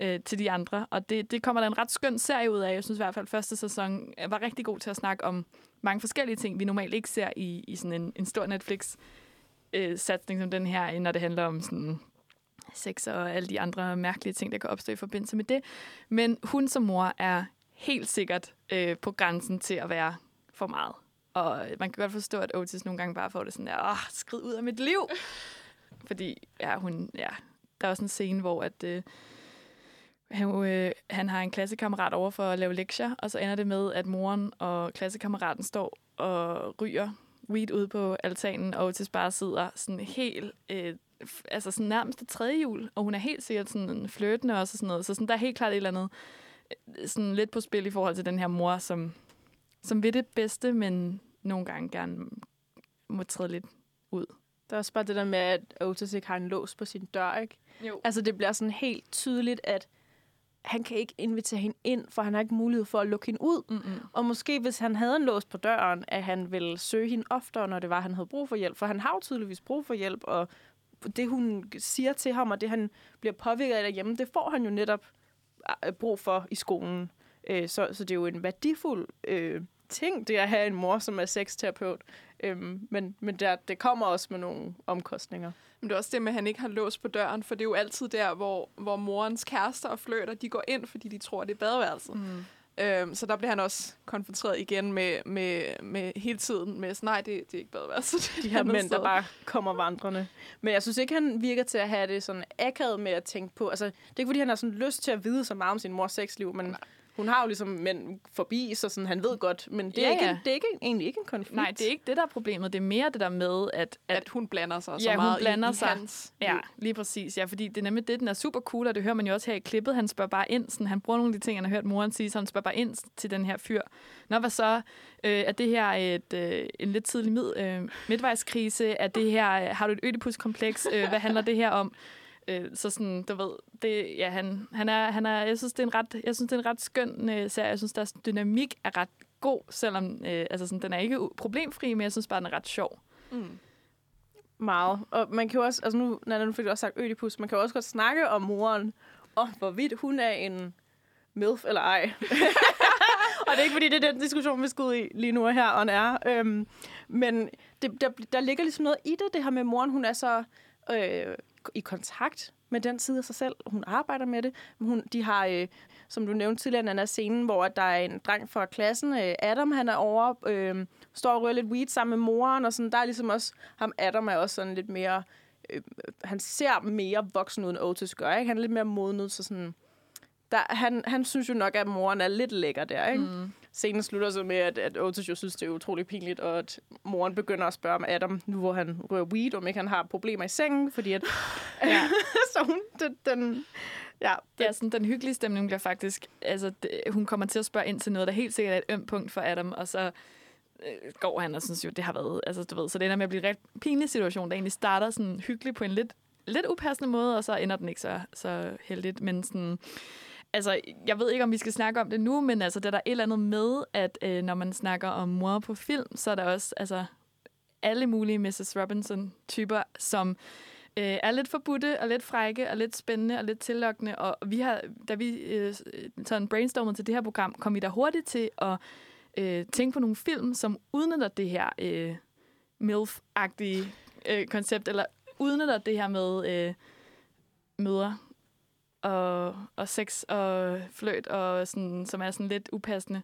øh, til de andre. Og det, det kommer der en ret skøn serie ud af. Jeg synes i hvert fald, at første sæson var rigtig god til at snakke om mange forskellige ting, vi normalt ikke ser i, i sådan en, en stor Netflix-satsning øh, som den her, når det handler om sådan sex og alle de andre mærkelige ting, der kan opstå i forbindelse med det. Men hun som mor er helt sikkert øh, på grænsen til at være for meget. Og man kan godt forstå, at Otis nogle gange bare får det sådan der, åh, skrid ud af mit liv. Fordi ja, hun, ja, der er også en scene, hvor at, øh, han, øh, han har en klassekammerat over for at lave lektier, og så ender det med, at moren og klassekammeraten står og ryger weed ude på altanen, og Otis bare sidder sådan helt, øh, altså sådan nærmest et tredje jul, og hun er helt sikkert sådan flirtende og sådan noget, så sådan, der er helt klart et eller andet øh, sådan lidt på spil i forhold til den her mor, som, som vil det bedste, men nogle gange gerne må træde lidt ud. Der er også bare det der med, at Otis ikke har en lås på sin dør, ikke? Jo. Altså, det bliver sådan helt tydeligt, at han kan ikke invitere hende ind, for han har ikke mulighed for at lukke hende ud. Mm-mm. Og måske hvis han havde en lås på døren, at han ville søge hende oftere, når det var, han havde brug for hjælp. For han har jo tydeligvis brug for hjælp, og det hun siger til ham, og det han bliver påvirket af derhjemme, det får han jo netop øh, brug for i skolen. Øh, Så, så det er jo en værdifuld øh, ting, det at have en mor, som er sexterapeut. Øhm, men men der, det kommer også med nogle omkostninger. Men det er også det med, at han ikke har låst på døren, for det er jo altid der, hvor, hvor morens kærester og fløter, de går ind, fordi de tror, det er badeværelset. Mm. Øhm, så der bliver han også konfronteret igen med, med, med hele tiden med, sådan, nej, det, det er ikke badeværelset. De her mænd, der bare kommer vandrende. Men jeg synes ikke, han virker til at have det sådan akavet med at tænke på. Altså, det er ikke, fordi han har sådan lyst til at vide så meget om sin mors sexliv, men hun har jo ligesom mænd forbi, så sådan, han ved godt. Men det er, Ja, ikke, ja. det er ikke, egentlig ikke en konflikt. Nej, det er ikke det, der er problemet. Det er mere det der med, at... At, at hun blander sig ja, så meget hun blander i, sig. hans Ja, lige præcis. Ja, fordi det er nemlig det, den er super cool, og det hører man jo også her i klippet. Han spørger bare ind, sådan, han bruger nogle af de ting, han har hørt moren sige, så han spørger bare ind til den her fyr. Nå, hvad så? Øh, er det her et, øh, en lidt tidlig mid, øh, midtvejskrise? Er det her, øh, har du et ødipuskompleks? Øh, hvad handler det her om? Øh, så sådan, du ved, det, ja, han, han er, han er, jeg synes, det er en ret, jeg synes, det er en ret skøn øh, serie. Jeg synes, deres dynamik er ret god, selvom øh, altså sådan, den er ikke problemfri, men jeg synes bare, den er ret sjov. Mm. Meget. Og man kan jo også, altså nu, Nana, nu fik du også sagt Ødipus, man kan jo også godt snakke om moren, og hvorvidt hun er en MILF eller ej. og det er ikke, fordi det er den diskussion, vi skal ud i lige nu og her, on er. Øhm, men det, der, der ligger ligesom noget i det, det her med moren, hun er så øh, i kontakt med den side af sig selv. Hun arbejder med det. Hun, de har, øh, som du nævnte tidligere, den anden scene, hvor der er en dreng fra klassen, øh, Adam, han er over, øh, står og rører lidt weed sammen med moren, og sådan, der er ligesom også, ham Adam er også sådan lidt mere, øh, han ser mere voksen ud, end Otis gør, ikke? Han er lidt mere modnet, så sådan, der, han, han synes jo nok, at moren er lidt lækker der, ikke? Mm. Scenen slutter så med, at, at Otis jo synes, det er utrolig pinligt, og at moren begynder at spørge om Adam, nu hvor han rører weed, om ikke han har problemer i sengen, fordi at... ja. så hun, den, den, ja, Ja, sådan, den hyggelige stemning bliver faktisk... Altså, det, hun kommer til at spørge ind til noget, der helt sikkert er et ømt punkt for Adam, og så øh, går han og synes jo, det har været... Altså, du ved, så det ender med at blive en ret pinlig situation, der egentlig starter sådan hyggeligt på en lidt, lidt upassende måde, og så ender den ikke så, så heldigt. Men sådan... Altså, jeg ved ikke, om vi skal snakke om det nu, men altså, det er der et eller andet med, at øh, når man snakker om mor på film, så er der også altså, alle mulige Mrs. Robinson-typer, som øh, er lidt forbudte, og lidt frække, og lidt spændende, og lidt tillokkende. Og vi har, da vi øh, sådan brainstormede til det her program, kom vi da hurtigt til at øh, tænke på nogle film, som udnytter det her øh, MILF-agtige øh, koncept, eller udnytter det her med øh, mødre og, og sex og fløjt, og sådan, som er sådan lidt upassende.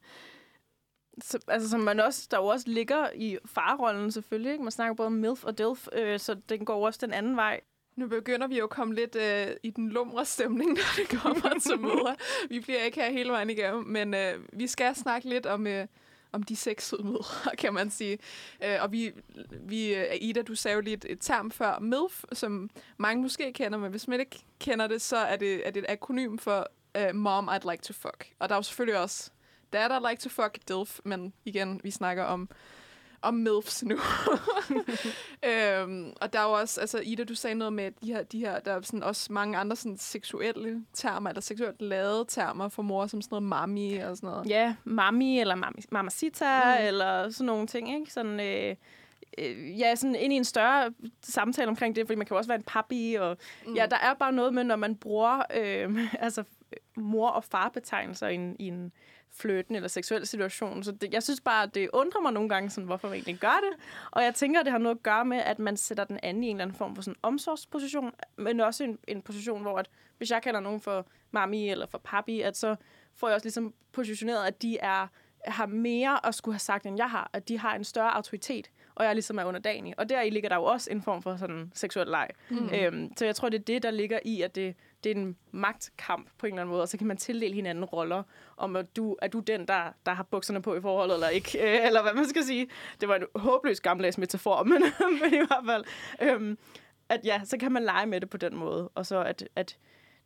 Så, altså, som man også, der jo også ligger i farrollen selvfølgelig. Ikke? Man snakker både om MILF og DILF, øh, så den går også den anden vej. Nu begynder vi jo at komme lidt øh, i den lumre stemning, når det kommer til mødre. Vi bliver ikke her hele vejen igennem, men øh, vi skal snakke lidt om, øh, om de seks sødmødre, kan man sige. Øh, og vi, vi, øh, Ida, du sagde jo lige et, et term før, MILF, som mange måske kender, men hvis man ikke kender det, så er det, er det et akronym for uh, Mom, I'd like to fuck. Og der er jo selvfølgelig også Dad, I'd like to fuck, DILF, men igen, vi snakker om om MILFs nu. øhm, og der er jo også, altså Ida, du sagde noget med de her, de her der er sådan også mange andre sådan seksuelle termer, eller seksuelt lavede termer for mor, som sådan noget mami og sådan noget. Ja, mami eller mami, mamacita, mm. eller sådan nogle ting, ikke? Sådan, øh, øh, ja, sådan ind i en større samtale omkring det, fordi man kan jo også være en papi, og mm. ja, der er bare noget med, når man bruger øh, altså mor- og farbetegnelser i en, i en fløten eller seksuel situation. Så det, jeg synes bare, at det undrer mig nogle gange, sådan, hvorfor man egentlig gør det. Og jeg tænker, at det har noget at gøre med, at man sætter den anden i en eller anden form for sådan omsorgsposition, men også en, en position, hvor at, hvis jeg kalder nogen for mami eller for papi, at så får jeg også ligesom positioneret, at de er har mere at skulle have sagt, end jeg har. At de har en større autoritet, og jeg ligesom er underdanig. Og deri ligger der jo også en form for sådan seksuel leg. Mm. Øhm, så jeg tror, det er det, der ligger i, at det, det er en magtkamp på en eller anden måde, og så kan man tildele hinanden roller, om at du, er du den, der, der har bukserne på i forholdet, eller ikke, øh, eller hvad man skal sige. Det var en håbløs gammeldags metafor, men, men i hvert fald, øhm, at ja, så kan man lege med det på den måde, og så at, at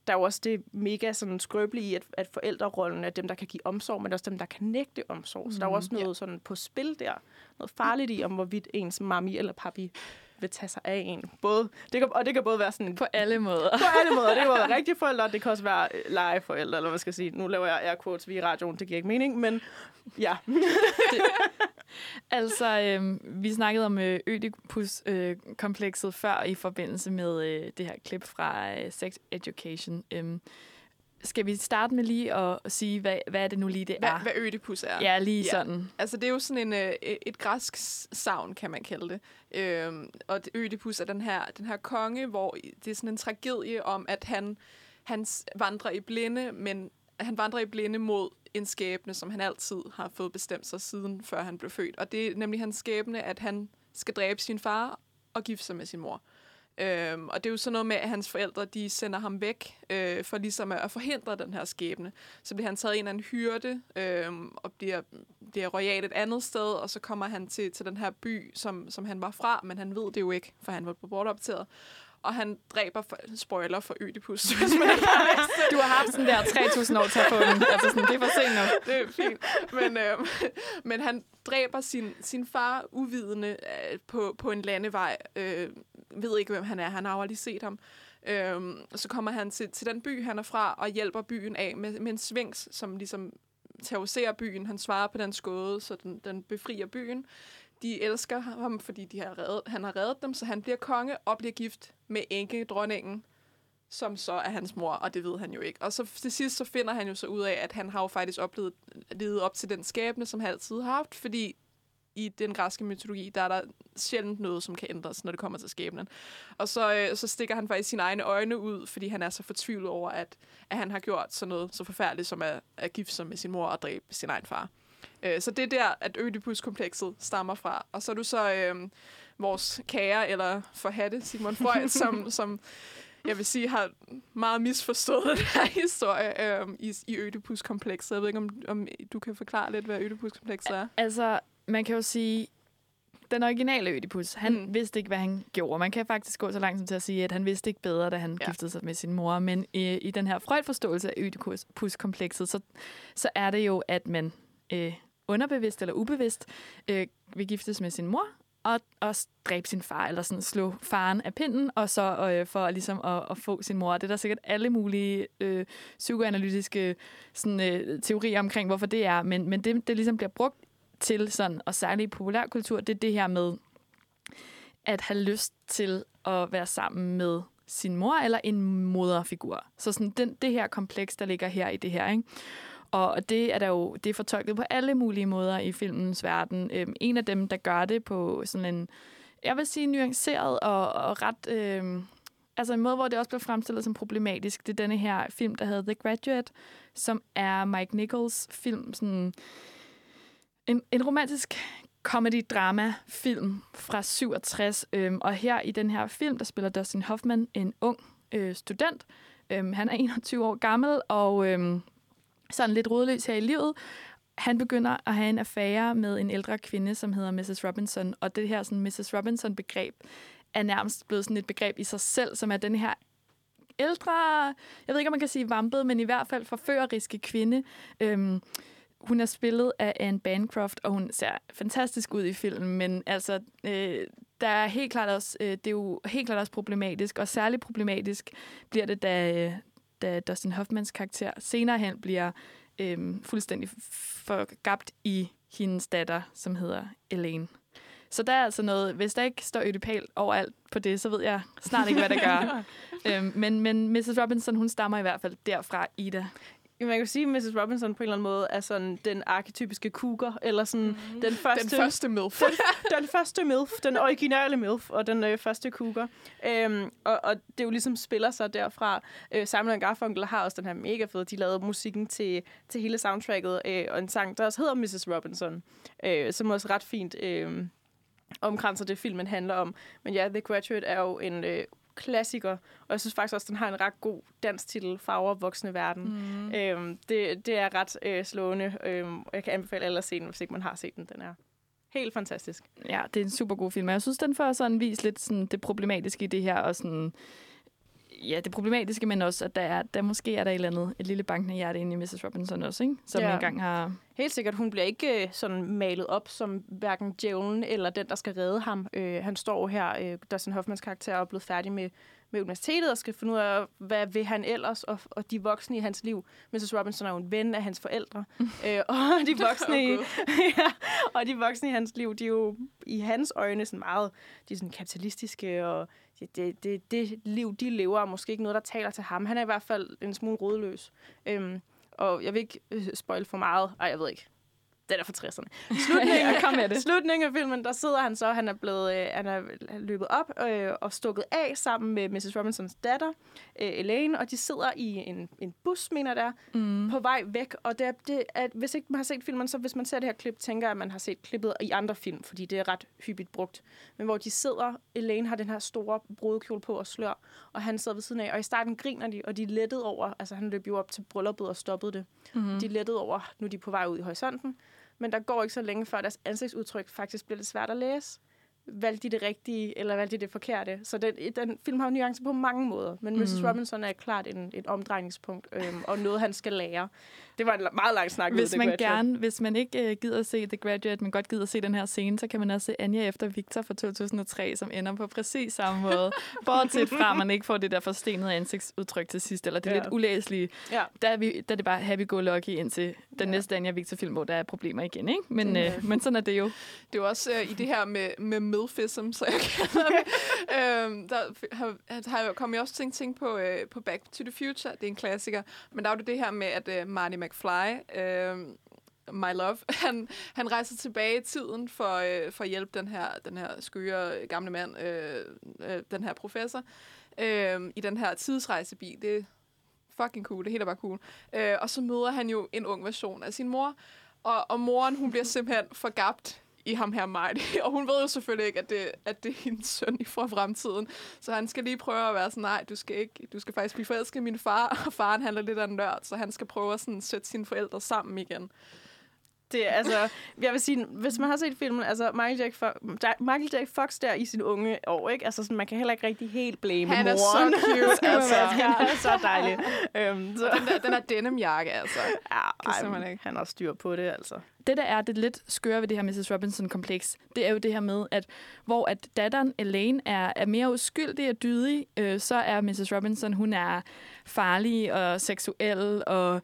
der er jo også det mega sådan skrøbelige i, at, at forældrerollen er dem, der kan give omsorg, men også dem, der kan nægte omsorg. Så der er jo også noget ja. sådan på spil der. Noget farligt i, om hvorvidt ens mami eller papi vil tage sig af en. Både, det kan, og det kan både være sådan... På alle måder. På alle måder. Det kan både være rigtige forældre, og det kan også være øh, legeforældre, eller hvad skal jeg sige. Nu laver jeg air quotes via radioen, det giver ikke mening, men ja. det, altså, øh, vi snakkede om øh, Ødipus-komplekset øh, før i forbindelse med øh, det her klip fra øh, Sex Education. Øh, skal vi starte med lige at, sige, hvad, hvad er det nu lige, det hvad, er? Hvad Ødipus er. Ja, lige ja. sådan. Altså, det er jo sådan en, øh, et græsk savn, kan man kalde det. Øhm, og Ødipus er den her, den her konge, hvor det er sådan en tragedie om, at han, han vandrer i blinde, men han vandrer i blinde mod en skæbne, som han altid har fået bestemt sig siden, før han blev født. Og det er nemlig hans skæbne, at han skal dræbe sin far og gifte sig med sin mor. Øhm, og det er jo sådan noget med, at hans forældre de sender ham væk øh, for ligesom at, at forhindre den her skæbne. Så bliver han taget ind af en hyrde øh, og bliver, bliver royalt et andet sted, og så kommer han til, til den her by, som, som han var fra, men han ved det jo ikke, for han var på bortoptaget og han dræber, for, spoiler for Ødipus, hvis man ikke har Du har haft sådan der 3.000 år til at få den. Altså sådan, det er for sent nu. Det er fint. Men, øh, men han dræber sin, sin far uvidende øh, på, på en landevej. Øh, ved ikke, hvem han er. Han har aldrig set ham. Øh, så kommer han til, til den by, han er fra, og hjælper byen af med, med en svings, som ligesom terroriserer byen. Han svarer på den skåde, så den, den befrier byen de elsker ham, fordi de har reddet, han har reddet dem, så han bliver konge og bliver gift med enke dronningen, som så er hans mor, og det ved han jo ikke. Og så til sidst så finder han jo så ud af, at han har jo faktisk oplevet levet op til den skæbne, som han altid har haft, fordi i den græske mytologi, der er der sjældent noget, som kan ændres, når det kommer til skæbnen. Og så, øh, så stikker han faktisk sine egne øjne ud, fordi han er så fortvivlet over, at, at han har gjort sådan noget så forfærdeligt, som at, at gifte sig med sin mor og dræbe sin egen far. Øh, så det er der, at Ødipus-komplekset stammer fra. Og så er du så øh, vores kære, eller forhatte Simon Freud, som, som jeg vil sige, har meget misforstået den her historie øh, i, i Ødipus-komplekset. Jeg ved ikke, om, om du kan forklare lidt, hvad Ødipus-komplekset er? Altså, man kan jo sige, den originale Ødipus, han mm. vidste ikke, hvad han gjorde. Man kan faktisk gå så langt som til at sige, at han vidste ikke bedre, da han ja. giftede sig med sin mor. Men i, i den her Freud-forståelse af Ødipus-komplekset, så, så er det jo, at man øh, underbevidst eller ubevidst øh, vil giftes med sin mor, og, og dræbe sin far, eller sådan slå faren af pinden, og så øh, for ligesom at, at få sin mor. Det er der sikkert alle mulige øh, psykoanalytiske sådan, øh, teorier omkring, hvorfor det er, men, men det, det ligesom bliver brugt til sådan, og særligt i populærkultur, det er det her med at have lyst til at være sammen med sin mor eller en moderfigur. Så sådan den, det her kompleks, der ligger her i det her, ikke? Og det er der jo det er fortolket på alle mulige måder i filmens verden. Øhm, en af dem, der gør det på sådan en, jeg vil sige, nuanceret og, og ret... Øhm, altså en måde, hvor det også bliver fremstillet som problematisk, det er denne her film, der hedder The Graduate, som er Mike Nichols film, sådan en, en romantisk comedy-drama-film fra 67. Øhm, og her i den her film, der spiller Dustin Hoffman en ung øh, student. Øhm, han er 21 år gammel, og øhm, sådan lidt rodløs her i livet. Han begynder at have en affære med en ældre kvinde, som hedder Mrs. Robinson, og det her sådan, Mrs. Robinson-begreb er nærmest blevet sådan et begreb i sig selv, som er den her ældre, jeg ved ikke, om man kan sige vampet, men i hvert fald forføreriske kvinde. Øhm, hun er spillet af Anne Bancroft, og hun ser fantastisk ud i filmen, men altså, øh, der er helt klart også, øh, det er jo helt klart også problematisk, og særligt problematisk bliver det, da, øh, da Dustin Hoffmans karakter senere hen bliver øhm, fuldstændig forgabt i hendes datter, som hedder Elaine. Så der er altså noget, hvis der ikke står ødipal overalt på det, så ved jeg snart ikke, hvad det gør. øhm, men, men Mrs. Robinson, hun stammer i hvert fald derfra, Ida. Man kan sige, at Mrs. Robinson på en eller anden måde er sådan den arketypiske cougar, eller sådan mm. den første... Den første MILF. den, den første MILF, den originale MILF, og den øh, første cougar. Øhm, og, og det jo ligesom spiller sig derfra. Øh, Simon Garfunkel har også den her mega fede, de lavede musikken til, til hele soundtracket, øh, og en sang, der også hedder Mrs. Robinson, øh, som også ret fint... Øh, omkranser det, filmen handler om. Men ja, The Graduate er jo en øh, klassiker, og jeg synes faktisk også, at den har en ret god dansk titel, Farver voksne verden. Mm. Øhm, det, det er ret øh, slående, øhm, jeg kan anbefale alle at se den, hvis ikke man har set den. Den er helt fantastisk. Ja, det er en super god film, og jeg synes, den får sådan vist lidt sådan, det problematiske i det her, og sådan ja, det problematiske, men også, at der, er, der måske er der et eller andet, et lille bankende hjerte inde i Mrs. Robinson også, ikke? som ja. engang har... Helt sikkert. Hun bliver ikke øh, sådan malet op som hverken djævlen eller den, der skal redde ham. Øh, han står her, øh, Dustin Hoffmans karakter, er blevet færdig med, med universitetet og skal finde ud af, hvad vil han ellers, og, og de voksne i hans liv. Mrs. Robinson er jo en ven af hans forældre. øh, og, de voksne i, ja, og de voksne i hans liv, de er jo i hans øjne sådan meget de er sådan kapitalistiske og det, det, det, det liv, de lever, er måske ikke noget, der taler til ham. Han er i hvert fald en smule rådløs. Øhm, og jeg vil ikke øh, spoil for meget. Ej, jeg ved ikke. Den er fra 60'erne. Slutningen, Kom med det. slutningen af filmen, der sidder han så, han er blevet øh, han er løbet op øh, og stukket af sammen med Mrs. Robinsons datter, øh, Elaine, og de sidder i en, en bus, mener der, mm. på vej væk. Og det er, det er, hvis ikke man har set filmen, så hvis man ser det her klip, tænker jeg, at man har set klippet i andre film, fordi det er ret hyppigt brugt. Men hvor de sidder, Elaine har den her store brudekjole på og slør, og han sidder ved siden af, og i starten griner de, og de er lettet over, altså han løb jo op til brylluppet og stoppede det. Mm. De er lettet over, nu er de på vej ud i horisonten, men der går ikke så længe, før deres ansigtsudtryk faktisk bliver lidt svært at læse. Valgte de det rigtige, eller valgte de det forkerte? Så den, den film har nuancer på mange måder, men mm. Mrs. Robinson er klart en, et omdrejningspunkt, øhm, og noget, han skal lære. Det var en meget lang snak hvis man gerne, Hvis man ikke uh, gider se The Graduate, men godt gider se den her scene, så kan man også se Anja efter Victor fra 2003, som ender på præcis samme måde. Bortset fra, at man ikke får det der forstenede ansigtsudtryk til sidst, eller det er Ja. lidt ulæselige. Ja. Der, er vi, der er det bare happy-go-lucky indtil den næste Anja Victor-film, hvor der er problemer igen. Ikke? Men, Det- uh, men sådan er det jo. Det er jo også øh, i det her med, med milfism, så jeg kalder det. øhm, der har, har jeg kommet også at tænke på, øh, på Back to the Future. Det er en klassiker. Men der er jo det her med, at øh, Marty McFly, øh, my love, han, han rejser tilbage i tiden for, øh, for at hjælpe den her, den her skøre gamle mand, øh, øh, den her professor, øh, i den her tidsrejsebil. Det er fucking cool, det hele er bare cool. Øh, og så møder han jo en ung version af sin mor, og, og moren, hun bliver simpelthen forgabt i ham her Marty. Og hun ved jo selvfølgelig ikke, at det, at det er hendes søn fra fremtiden. Så han skal lige prøve at være sådan, nej, du skal ikke, du skal faktisk blive forelsket i min far. Og faren handler lidt af en nørd, så han skal prøve at sådan, sætte sine forældre sammen igen. Det er altså, jeg vil sige, hvis man har set filmen, altså Michael J. Fox, Michael J. Fox der i sin unge år, ikke? Altså sådan, man kan heller ikke rigtig helt blame Han er moren. så cute, altså. han er så dejlig. um, så. Den der, den der denim-jakke, altså. Ja, ej, simpelthen ikke. han har styr på det, altså. Det, der er det lidt skøre ved det her Mrs. Robinson-kompleks, det er jo det her med, at hvor at datteren Elaine er, er mere uskyldig og dydig, øh, så er Mrs. Robinson, hun er farlig og seksuel og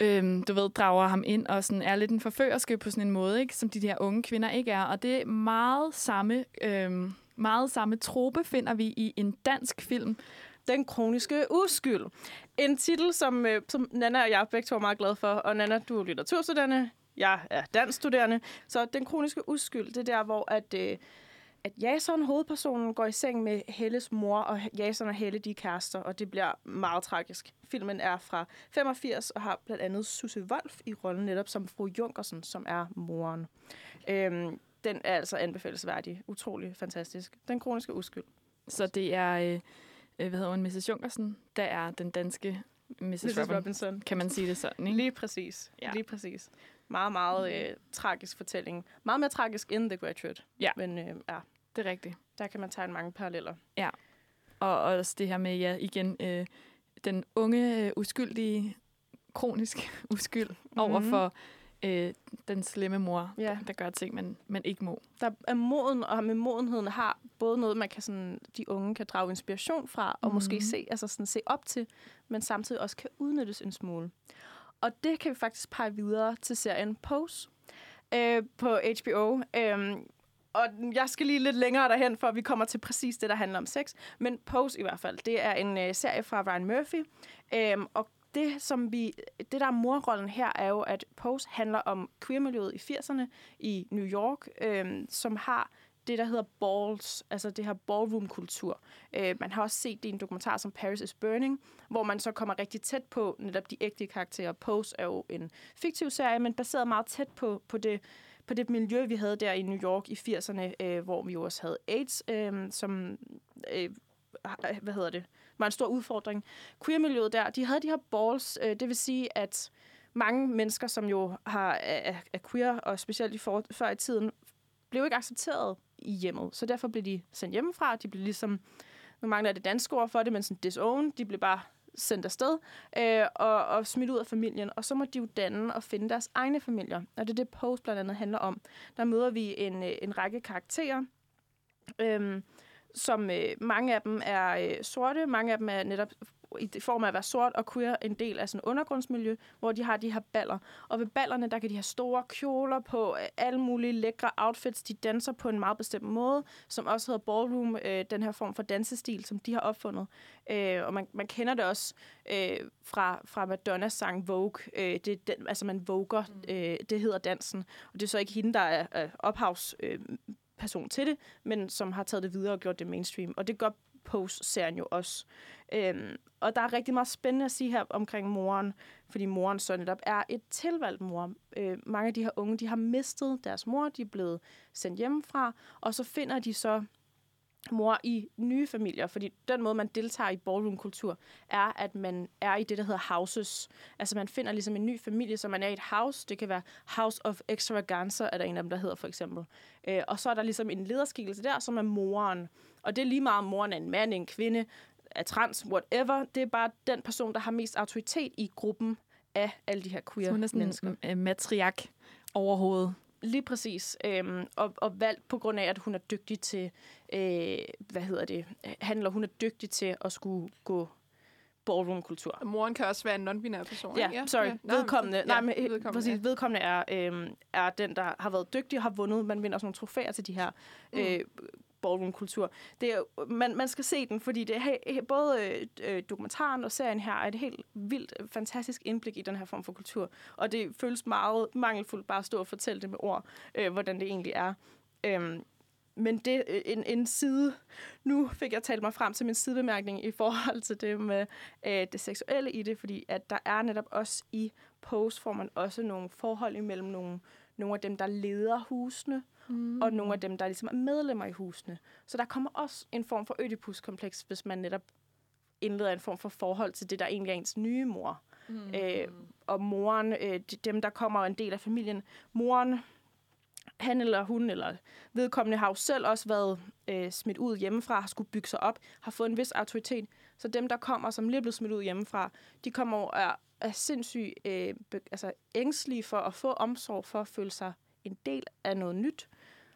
øhm, du ved, drager ham ind og sådan er lidt en forførerske på sådan en måde, ikke? som de der unge kvinder ikke er. Og det er meget samme, øhm, meget samme trope finder vi i en dansk film. Den kroniske uskyld. En titel, som, øh, som Nana og jeg begge to er meget glade for. Og Nana, du er litteraturstuderende. Jeg er dansstuderende. Så den kroniske uskyld, det er der, hvor at, øh, at Jason, hovedpersonen, går i seng med Helles mor, og Jason og Helle, de er kærester, og det bliver meget tragisk. Filmen er fra 85 og har blandt andet Susse Wolf i rollen netop som fru Junkersen, som er moren. Øhm, den er altså anbefalesværdig. Utrolig fantastisk. Den kroniske uskyld. Så det er, øh, øh, hvad hedder hun, Mrs. Junkersen, der er den danske Mrs. Mrs. Robin, Robinson. Kan man sige det sådan, ikke? Lige præcis. Ja. Lige præcis. Meget, meget øh, tragisk fortælling. Meget mere tragisk end The Graduate. Ja. Men øh, ja, Det er rigtigt. der kan man tegne mange paralleller. Ja. Og og også det her med, ja, igen, øh, den unge, øh, uskyldige, kronisk uskyld mm-hmm. over for øh, den slemme mor, Ja. der gør ting, man, man ikke må. Der er moden, og med modenheden har både noget, man kan sådan, de unge kan drage inspiration fra, og mm. måske Mhm. se, altså sådan, se op til, men samtidig også kan udnyttes en smule. Og det kan vi faktisk pege videre til serien Pose øh, på HBO. Øh, og jeg skal lige lidt længere derhen, for vi kommer til præcis det, der handler om sex. Men Pose i hvert fald, det er en øh, serie fra Ryan Murphy. Øh, og det, som vi, det, der er morrollen her, er jo, at Pose handler om queermiljøet i 80'erne i New York, øh, som har det, der hedder balls, altså det her ballroom-kultur. Øh, man har også set det i en dokumentar som Paris is Burning, hvor man så kommer rigtig tæt på netop de ægte karakterer. Pose er jo en fiktiv serie, men baseret meget tæt på, på det på det miljø, vi havde der i New York i 80'erne, øh, hvor vi jo også havde AIDS, øh, som, øh, hvad hedder det, var en stor udfordring. Queer-miljøet der, de havde de her balls, øh, det vil sige, at mange mennesker, som jo har, er, er queer, og specielt i for, før i tiden, blev ikke accepteret i hjemmet. Så derfor blev de sendt hjemmefra. De blev ligesom, nu mangler jeg det danske ord for det, men sådan disowned. De blev bare sendt afsted øh, og, og smidt ud af familien. Og så må de jo danne og finde deres egne familier. Og det er det, Post blandt andet handler om. Der møder vi en, øh, en række karakterer, øh, som øh, mange af dem er øh, sorte, mange af dem er netop i form af at være sort og queer en del af sådan undergrundsmiljø, hvor de har de her baller. Og ved ballerne, der kan de have store kjoler på, alle mulige lækre outfits. De danser på en meget bestemt måde, som også hedder ballroom, øh, den her form for dansestil, som de har opfundet. Øh, og man, man kender det også øh, fra, fra Madonnas sang Vogue. Øh, det, er den, altså man voger, øh, det hedder dansen. Og det er så ikke hende, der er, er ophavs... Øh, person til det, men som har taget det videre og gjort det mainstream. Og det gør Pose-serien jo også. Øhm, og der er rigtig meget spændende at sige her omkring moren, fordi moren så netop er et tilvalgt mor. Øh, mange af de her unge, de har mistet deres mor, de er blevet sendt hjemmefra, og så finder de så mor i nye familier, fordi den måde, man deltager i ballroom-kultur, er, at man er i det, der hedder houses. Altså, man finder ligesom en ny familie, så man er i et house. Det kan være House of Extravaganza, er der en af dem, der hedder for eksempel. Øh, og så er der ligesom en lederskikkelse der, som er moren. Og det er lige meget, om moren er en mand, en kvinde, er trans, whatever. Det er bare den person, der har mest autoritet i gruppen af alle de her queer Så hun er sådan mennesker. en øh, matriark overhovedet. Lige præcis. Øhm, og, og valgt på grund af, at hun er dygtig til, øh, hvad hedder det, handler, hun er dygtig til at skulle gå ballroom-kultur. Moren kan også være en non-binær person, Ja, ikke? sorry. Ja. Vedkommende, ja, nej, men, vedkommende, vedkommende, præcis, ja. vedkommende er, øhm, er den, der har været dygtig og har vundet. Man vinder også nogle trofæer til de her Mm. øh, ballroom-kultur. Det er, man, man skal se den, fordi det er både øh, øh, dokumentaren og serien her er et helt vildt, øh, fantastisk indblik i den her form for kultur. Og det føles meget mangelfuldt bare at stå og fortælle det med ord, øh, hvordan det egentlig er. Øhm, men det øh, en, en side... Nu fik jeg talt mig frem til min sidebemærkning i forhold til det med øh, det seksuelle i det, fordi at der er netop også i Pose får man også nogle forhold imellem nogle, nogle af dem, der leder husene, mm. og nogle af dem, der ligesom er medlemmer i husene. Så der kommer også en form for ødipuskompleks, hvis man netop indleder en form for forhold til det, der egentlig er ens nye mor. Mm. Øh, og moren, øh, de- dem, der kommer en del af familien, moren han eller hun, eller vedkommende har jo selv også været øh, smidt ud hjemmefra, har skulle bygge sig op, har fået en vis autoritet. Så dem, der kommer, som lige er blevet smidt ud hjemmefra, de kommer og er, er sindssygt øh, altså, ængstlige for at få omsorg, for at føle sig en del af noget nyt.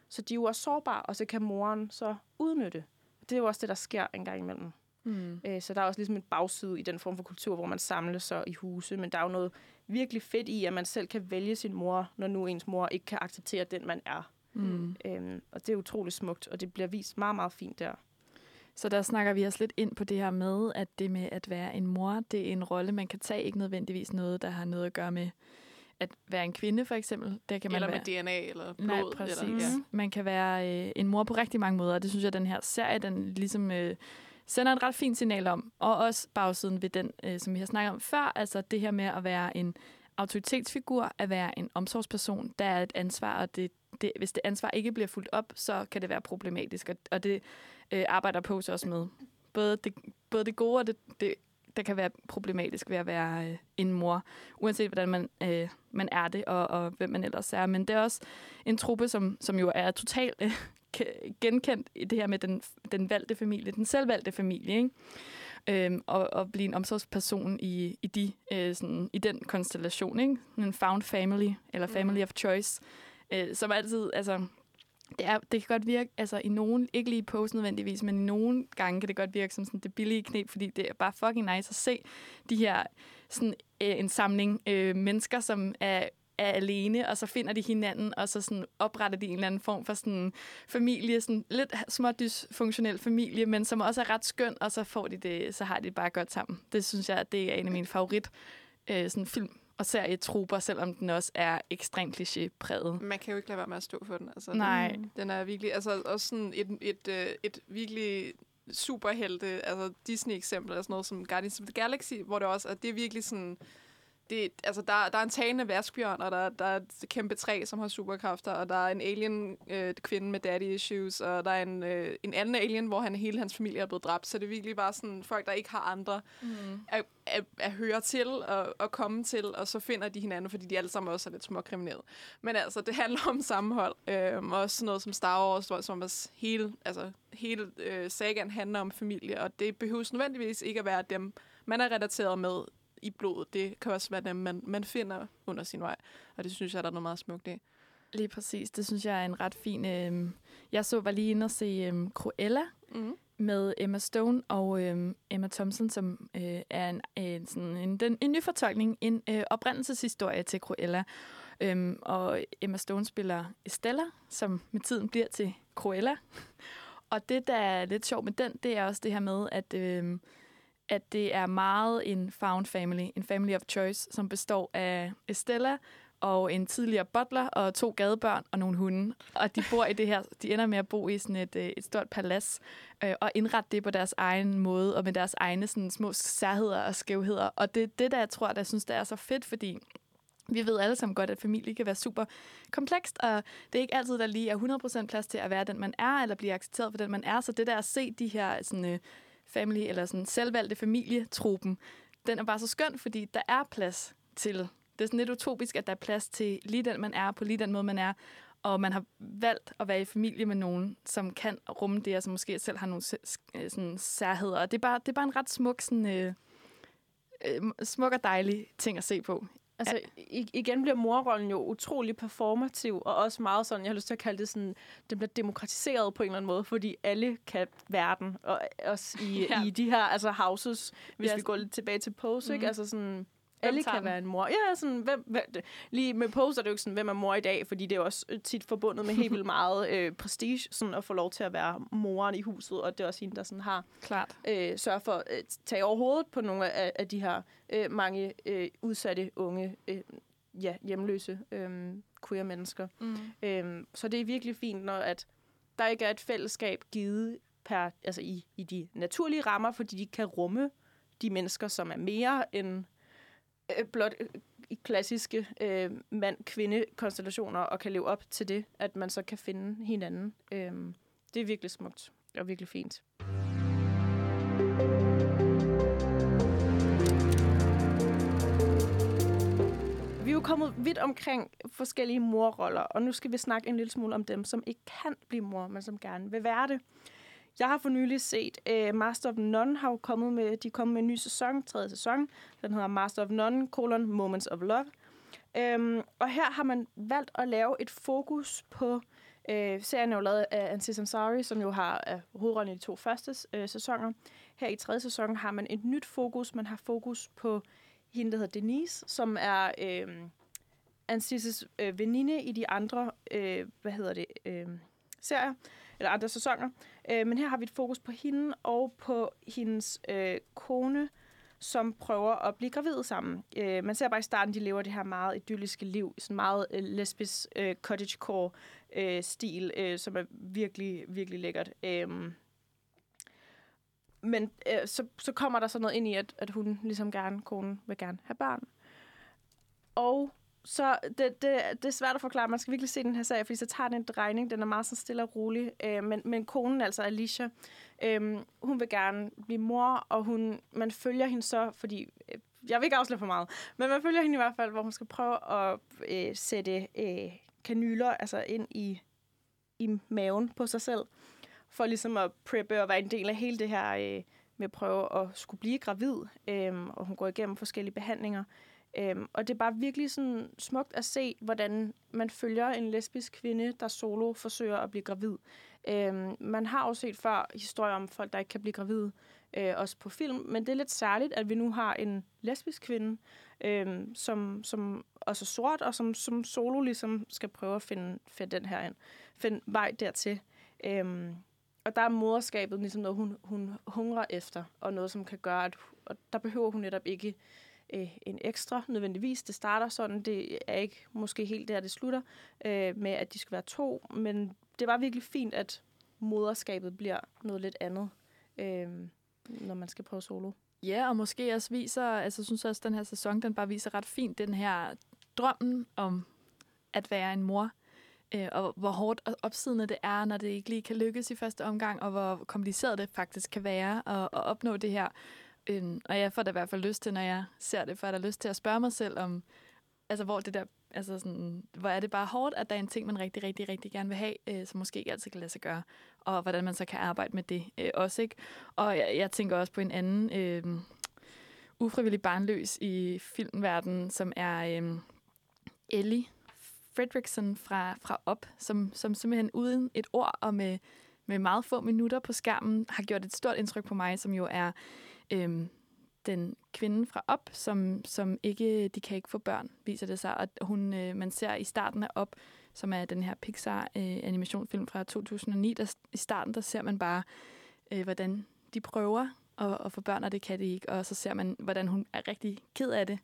Så de er jo også sårbare, og så kan moren så udnytte. Det er jo også det, der sker en gang imellem. Mm. Øh, Så der er også ligesom en bagside i den form for kultur, hvor man samles så i huse. Men der er jo noget virkelig fedt i, at man selv kan vælge sin mor, når nu ens mor ikke kan acceptere den, man er. Mm. Øhm, og det er utrolig smukt, og det bliver vist meget, meget fint der. Så der snakker vi også lidt ind på det her med, at det med at være en mor, det er en rolle, man kan tage, ikke nødvendigvis noget, der har noget at gøre med at være en kvinde, for eksempel. Der kan man Eller være... med DNA eller blod. Nej, præcis. Eller, ja. Man kan være øh, en mor på rigtig mange måder, og det synes jeg, den her serie, den ligesom øh, sender et ret fint signal om. Og også bagsiden ved den, øh, som vi har snakket om før, altså det her med at være en autoritetsfigur, at være en omsorgsperson, der er et ansvar, og det, det, hvis det ansvar ikke bliver fuldt op, så kan det være problematisk, og, og det øh, arbejder på også med. Både det, både det gode og det, det, der kan være problematisk ved at være øh, en mor, uanset hvordan man, øh, man er det, og, og hvem man ellers er. Men det er også en truppe, som, som jo er totalt øh, genkendt i det her med den, den valgte familie, den selvvalgte familie, ikke? Øhm, og, og blive en omsorgsperson i, i, de, øh, sådan, i den konstellation, ikke? En found family, eller family of choice, øh, som altid, altså, det, er, det kan godt virke, altså i nogen, ikke lige post nødvendigvis, men i nogen gange kan det godt virke som sådan det billige knep, fordi det er bare fucking nice at se de her, sådan øh, en samling øh, mennesker, som er er alene, og så finder de hinanden, og så sådan opretter de en eller anden form for sådan familie, sådan lidt småt dysfunktionel familie, men som også er ret skøn, og så får de det, så har de det bare godt sammen. Det synes jeg, det er en af mine favorit øh, sådan film og serietrupper, selvom den også er ekstremt klichépræget. Man kan jo ikke lade være med at stå for den. Altså, Nej. Den, den er virkelig, altså også sådan et, et, et, et virkelig superhelte, altså Disney-eksempel, altså noget som Guardians of the Galaxy, hvor det også, at det er virkelig sådan, det, altså der, der er en tagende vaskbjørn, og der, der er et kæmpe træ, som har superkræfter, og der er en alien øh, kvinde med daddy issues, og der er en, øh, en anden alien, hvor han, hele hans familie er blevet dræbt. Så det er virkelig bare sådan folk, der ikke har andre Mm. at, at, at høre til og at komme til, og så finder de hinanden, fordi de alle sammen også er lidt småkriminelle. Men altså, det handler om sammenhold. Øhm, også noget som Star Wars, som også hele, altså, hele øh, sagaen handler om familie, og det behøves nødvendigvis ikke at være dem, man er relateret med i blodet. Det kan også være dem, man, man finder under sin vej. Og det synes jeg, der er noget meget smukt i. Lige præcis. Det synes jeg er en ret fin... Øh... Jeg så var lige inde og se øh, Cruella mm. med Emma Stone og øh, Emma Thompson, som øh, er en, en, sådan en, den, en ny fortolkning, en øh, oprindelseshistorie til Cruella. Øhm, og Emma Stone spiller Estella, som med tiden bliver til Cruella. Og det, der er lidt sjovt med den, det er også det her med, at, øh, at det er meget en found family, en family of choice, som består af Estella og en tidligere butler og to gadebørn og nogle hunde. Og de bor i det her, de ender med at bo i sådan et, øh, et stort palads øh, og indrette det på deres egen måde og med deres egne sådan, små særheder og skævheder. Og det er det, der jeg tror, der synes, der er så fedt, fordi vi ved alle sammen godt, at familie kan være super komplekst, og det er ikke altid, der lige er 100% plads til at være den, man er, eller blive accepteret for den, man er. Så det der at se de her sådan, øh, family, eller sådan selvvalgte familietruppen, den er bare så skøn, fordi der er plads til. Det er sådan lidt utopisk, at der er plads til lige den, man er, på lige den måde, man er, og man har valgt at være i familie med nogen, som kan rumme det, og som måske selv har nogle øh, sådan, særheder. Og det er bare, det er bare en ret smuk, sådan, øh, øh smuk og dejlig ting at se på. Altså, igen bliver morrollen jo utrolig performativ, og også meget sådan, jeg har lyst til at kalde det sådan, det bliver demokratiseret på en eller anden måde, fordi alle kan være den, og også i, Ja. i de her altså houses, hvis Ja. vi går lidt tilbage til Pose, mm. ikke? Altså sådan, Alle kan være en mor. Ja, sådan, hvem, hvem, lige med Pose er det jo ikke sådan, hvem er mor i dag, fordi det er også øh, tit forbundet med helt vildt meget øh, prestige, sådan at få lov til at være moren i huset, og det er også hende, der sådan har Klart. øh, sørger for at tage over hovedet på nogle af, af de her øh, mange øh, udsatte unge, øh, ja, hjemløse øh, queer mennesker. Mm. Øh, så det er virkelig fint, når at der ikke er et fællesskab givet per, altså i, i de naturlige rammer, fordi de kan rumme de mennesker, som er mere end øh, blot øh, i klassiske øh, mand-kvinde-konstellationer, og kan leve op til det, at man så kan finde hinanden. Øh, det er virkelig smukt og virkelig fint. Vi er jo kommet vidt omkring forskellige morroller, og nu skal vi snakke en lille smule om dem, som ikke kan blive mor, men som gerne vil være det. Jeg har for nylig set uh, Master of None har jo kommet med, de kom kommet med en ny sæson, tredje sæson. Den hedder Master of None, colon, Moments of Love. Um, og her har man valgt at lave et fokus på, uh, serien er jo lavet af Aziz Ansari, som jo har uh, hovedrollen i de to første uh, sæsoner. Her i tredje sæson har man et nyt fokus. Man har fokus på hende, der hedder Denise, som er øh, Ansis' øh, veninde i de andre, øh, hvad hedder det, øh, serier, eller andre sæsoner. Øh, men her har vi et fokus på hende og på hendes øh, kone, som prøver at blive gravid sammen. Øh, man ser bare i starten, de lever det her meget idylliske liv, sådan meget øh, lesbisk øh, cottagecore øh, stil, øh, som er virkelig, virkelig lækkert. Øh, men øh, så, så kommer der så noget ind i, at, at hun ligesom gerne, konen vil gerne have børn. Og så det, det, det er svært at forklare. Man skal virkelig se den her serie, fordi så tager den en drejning. Den er meget så stille og rolig. Øh, men, men konen, altså Alicia, øh, hun vil gerne blive mor, og hun, man følger hende så, fordi... Øh, jeg vil ikke afsløre for meget, men man følger hende i hvert fald, hvor hun skal prøve at øh, sætte øh, kanyler altså ind i, i maven på sig selv for ligesom at preppe og være en del af hele det her øh, med at prøve at skulle blive gravid, øh, og hun går igennem forskellige behandlinger. Øh, og det er bare virkelig sådan smukt at se, hvordan man følger en lesbisk kvinde, der solo forsøger at blive gravid. Øhm, man har jo set før historier om folk, der ikke kan blive gravide, øh, også på film, men det er lidt særligt, at vi nu har en lesbisk kvinde, øh, som, som også er sort, og som, som solo ligesom skal prøve at finde, finde den her ind, finde vej dertil. Øh, og der er moderskabet ligesom noget, hun, hun hungrer efter, og noget, som kan gøre, at og der behøver hun netop ikke øh, Øh, en ekstra nødvendigvis. Det starter sådan, det er ikke måske helt der, det slutter, øh, med at de skal være to, men det var virkelig fint, at moderskabet bliver noget lidt andet, øh, når man skal prøve solo. Ja, og måske også viser, altså jeg synes også, at den her sæson, den bare viser ret fint den her drømmen om at være en mor, øh, og hvor hårdt og opsidende det er, når det ikke lige kan lykkes i første omgang, og hvor kompliceret det faktisk kan være at, at opnå det her. Øh, og jeg får da i hvert fald lyst til, når jeg ser det, for jeg da lyst til at spørge mig selv om, altså hvor det der, altså sådan, hvor er det bare hårdt, at der er en ting, man rigtig, rigtig, rigtig gerne vil have, øh, som måske ikke altid kan lade sig gøre, og hvordan man så kan arbejde med det øh, også, ikke? Og jeg, jeg tænker også på en anden øh, ufrivillig barnløs i filmverdenen, som er øh, Ellie Fredrickson fra, fra Op, som, som simpelthen uden et ord og med, med meget få minutter på skærmen har gjort et stort indtryk på mig, som jo er øhm, den kvinde fra Op, som, som ikke, de kan ikke få børn, viser det sig. Og hun, øh, man ser i starten af Op, som er den her Pixar-animationsfilm øh, fra 2009, der, i starten der ser man bare, øh, hvordan de prøver at, at få børn, og det kan de ikke. Og så ser man, hvordan hun er rigtig ked af det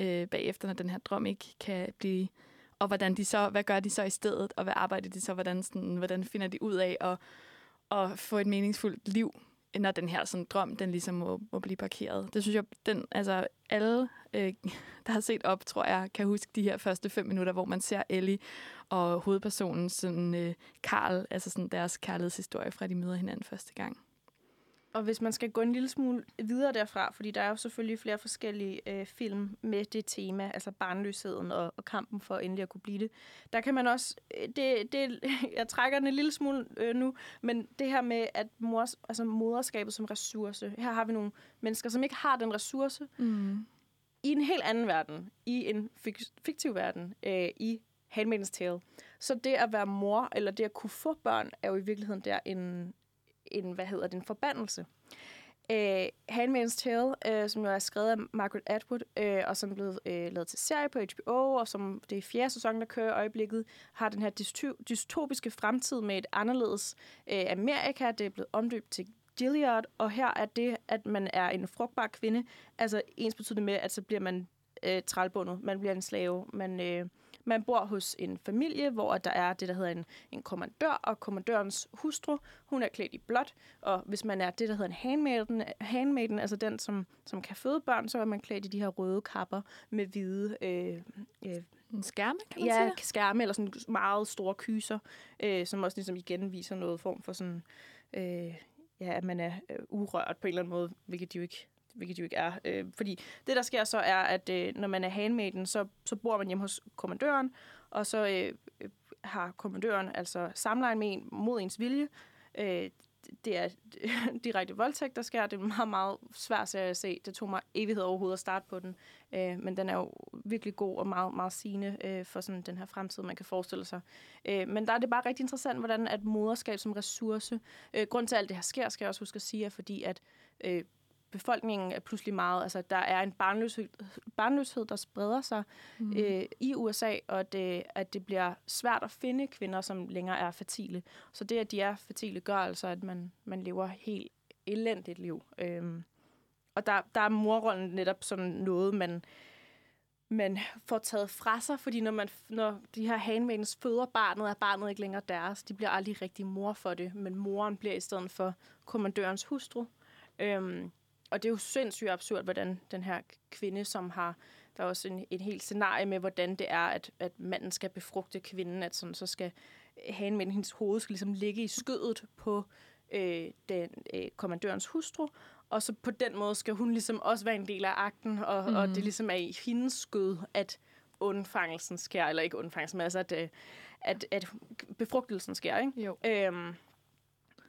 øh, bagefter, når den her drøm ikke kan blive og hvordan de så, hvad gør de så i stedet, og hvad arbejder de så, hvordan, sådan, hvordan finder de ud af at, at få et meningsfuldt liv, når den her sådan, drøm, den ligesom må, må blive parkeret. Det synes jeg, den, altså alle, øh, der har set op, tror jeg, kan huske de her første fem minutter, hvor man ser Ellie og hovedpersonen, sådan, øh, Carl, altså sådan deres kærlighedshistorie fra de møder hinanden første gang. Og hvis man skal gå en lille smule videre derfra, fordi der er jo selvfølgelig flere forskellige øh, film med det tema, altså barnløsheden og, og kampen for endelig at kunne blive det. Der kan man også, øh, det, det, jeg trækker den en lille smule øh, nu, men det her med, at mors, altså moderskabet som ressource, her har vi nogle mennesker, som ikke har den ressource, mm. i en helt anden verden, i en fik, fiktiv verden, øh, i Handmaid's Tale. Så det at være mor, eller det at kunne få børn, er jo i virkeligheden der en, en, hvad hedder det, en forbandelse. Øh, Handmaid's Tale, øh, som jo er skrevet af Margaret Atwood, øh, og som er blevet øh, lavet til serie på HBO, og som det er fjerde sæson, der kører i øjeblikket, har den her dysto- dystopiske fremtid med et anderledes øh, Amerika. Det er blevet omdøbt til Gilead, og her er det, at man er en frugtbar kvinde, altså ens betydende med, at så bliver man øh, trælbundet, man bliver en slave, man... Øh, man bor hos en familie, hvor der er det, der hedder en, en kommandør, og kommandørens hustru, hun er klædt i blåt, og hvis man er det, der hedder en handmaiden, handmaiden altså den, som, som kan føde børn, så er man klædt i de her røde kapper med hvide... Øh, øh, en skærme, kan man ja, sige? skærme, eller sådan meget store kyser, øh, som også ligesom igen viser noget form for sådan... Øh, ja, at man er øh, urørt på en eller anden måde, hvilket de jo ikke hvilket jo ikke er. Øh, fordi det, der sker så, er, at øh, når man er handmaiden, så, så bor man hjemme hos kommandøren, og så øh, øh har kommandøren altså samlejen med en mod ens vilje. Øh, det er direkte voldtægt, der sker. Det er meget, meget svært serie at se. Det tog mig evighed overhovedet at starte på den. Øh, men den er jo virkelig god og meget, meget sigende øh, for sådan den her fremtid, man kan forestille sig. Øh, men der er det bare rigtig interessant, hvordan at moderskab som ressource... Øh, grund til, at alt det her sker, skal jeg også huske at sige, er fordi, at øh, befolkningen er pludselig meget, altså der er en barnløshed, barnløshed der spreder sig mm. øh, i USA, og det, at det bliver svært at finde kvinder, som længere er fertile. Så det, at de er fertile, gør altså, at man, man lever helt elendigt liv. Øhm, og der, der er morrollen netop sådan noget, man, man får taget fra sig, fordi når, man, når de her handmaidens føder barnet, er barnet ikke længere deres. De bliver aldrig rigtig mor for det, men moren bliver i stedet for kommandørens hustru. Øhm, og det er jo sindssygt absurd, hvordan den her kvinde, som har... Der er også en, en helt scenarie med, hvordan det er, at, at manden skal befrugte kvinden, at sådan, så skal han med hendes hoved skal ligesom ligge i skødet på øh, den øh, kommandørens hustru, og så på den måde skal hun ligesom også være en del af akten, og, mm. og det ligesom er i hendes skød, at undfangelsen sker, eller ikke undfangelsen, men altså at, øh, at, at befrugtelsen sker, ikke? Jo. Øhm,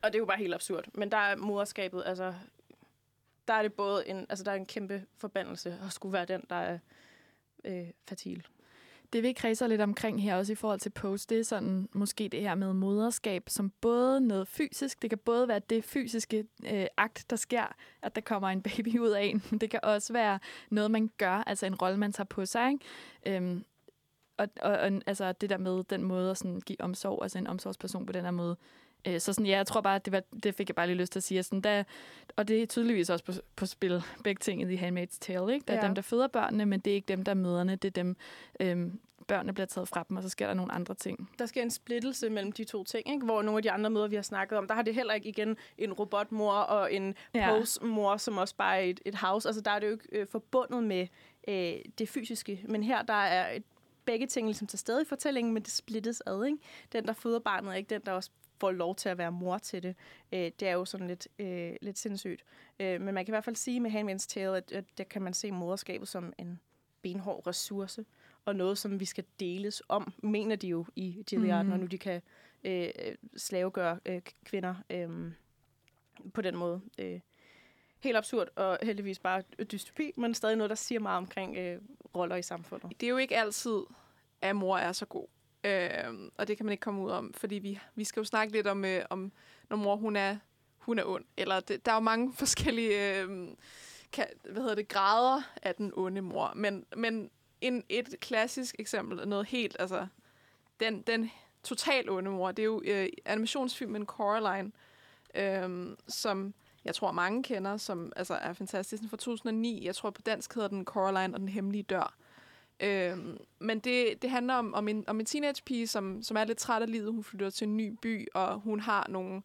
og det er jo bare helt absurd. Men der er moderskabet, altså der er det både en, altså der er en kæmpe forbandelse at skulle være den, der er øh, fertil. Det vi kredser lidt omkring her også i forhold til post, det er sådan måske det her med moderskab, som både noget fysisk, det kan både være det fysiske øh, akt, der sker, at der kommer en baby ud af en. Det kan også være noget, man gør, altså en rolle, man tager på sig. Ikke? Øhm, og, og, og altså det der med den måde at sådan give omsorg, altså en omsorgsperson på den her måde, Øh, så sådan, ja, jeg tror bare, det, var, det fik jeg bare lige lyst til at sige. Sådan, der, og det er tydeligvis også på, på spil, begge ting i The Handmaid's Tale. Ikke? Der er ja. dem, der føder børnene, men det er ikke dem, der er møderne. Det er dem, øhm, børnene bliver taget fra dem, og så sker der nogle andre ting. Der sker en splittelse mellem de to ting, ikke? hvor nogle af de andre møder, vi har snakket om, der har det heller ikke igen en robotmor og en ja. postmor, som også bare er et, et house. Altså der er det jo ikke øh, forbundet med øh, det fysiske, men her der er et begge ting ligesom til stede i fortællingen, men det splittes ad. Ikke? Den, der føder barnet, er ikke den, der også får lov til at være mor til det. Øh, det er jo sådan lidt, øh, lidt sindssygt. Øh, men man kan i hvert fald sige med Handmaid's Tale, at, at der kan man se moderskabet som en benhård ressource, og noget, som vi skal deles om, mener de jo i Gilead, mm. når nu de kan øh, slavegøre øh, kvinder øh, på den måde. Øh, helt absurd, og heldigvis bare dystopi, men stadig noget, der siger meget omkring øh, roller i samfundet. Det er jo ikke altid, at mor er så god. Øh, og det kan man ikke komme ud om, fordi vi, vi skal jo snakke lidt om, øh, om når mor hun er, hun er ond. Eller det, der er jo mange forskellige øh, kan, hvad hedder det, grader af den onde mor. Men, men en, et klassisk eksempel, noget helt, altså den, den total onde mor, det er jo øh, animationsfilmen Coraline, øh, som jeg tror mange kender, som altså, er fantastisk. Den fra 2009. Jeg tror på dansk hedder den Coraline og den hemmelige dør. Øhm, men det, det handler om, om, en, om en teenagepige, som, som er lidt træt af livet. Hun flytter til en ny by, og hun har nogle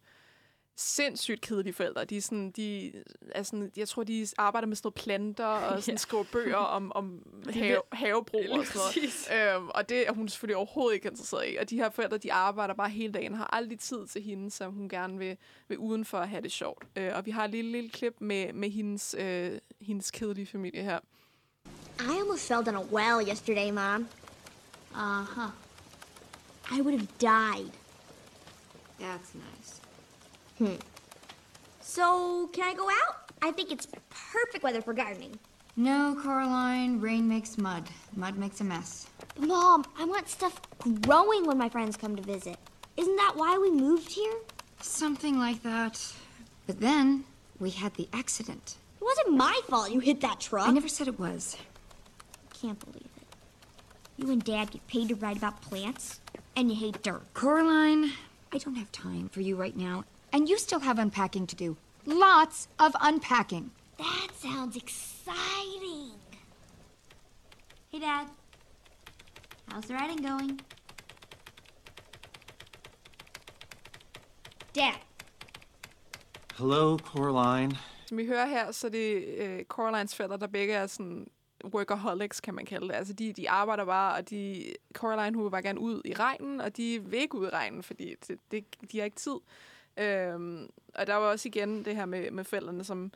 sindssygt kedelige forældre. De er sådan, de er sådan, jeg tror, de arbejder med sådan noget planter og sådan, ja. skriver bøger om, om have, havebrug og sådan noget. Øhm, og det er hun selvfølgelig overhovedet ikke interesseret i. Og de her forældre, de arbejder bare hele dagen, har aldrig tid til hende, som hun gerne vil, vil udenfor at have det sjovt. Øh, og vi har et lille, lille klip med, med hendes, øh, hendes kedelige familie her. I almost fell down a well yesterday, Mom. Uh huh. I would have died. That's nice. Hmm. So, can I go out? I think it's perfect weather for gardening. No, Coraline. Rain makes mud. Mud makes a mess. But Mom, I want stuff growing when my friends come to visit. Isn't that why we moved here? Something like that. But then We had the accident. It wasn't my fault you hit that truck. I never said it was. Can't believe it. You and Dad get paid to write about plants, and you hate dirt. Coraline, I don't have time for you right now. And you still have unpacking to do. Lots of unpacking. That sounds exciting. Hey, Dad. How's the writing going? Dad. Hello, Coraline. Som vi hører her, så er det øh, Coralines forældre, der begge er sådan workaholics, kan man kalde det. Altså, de, de arbejder bare, og de, Coraline, hun vil bare gerne ud i regnen, og de vil ikke ud i regnen, fordi det, det, de har ikke tid. Øhm, og der var også igen det her med, med forældrene, som,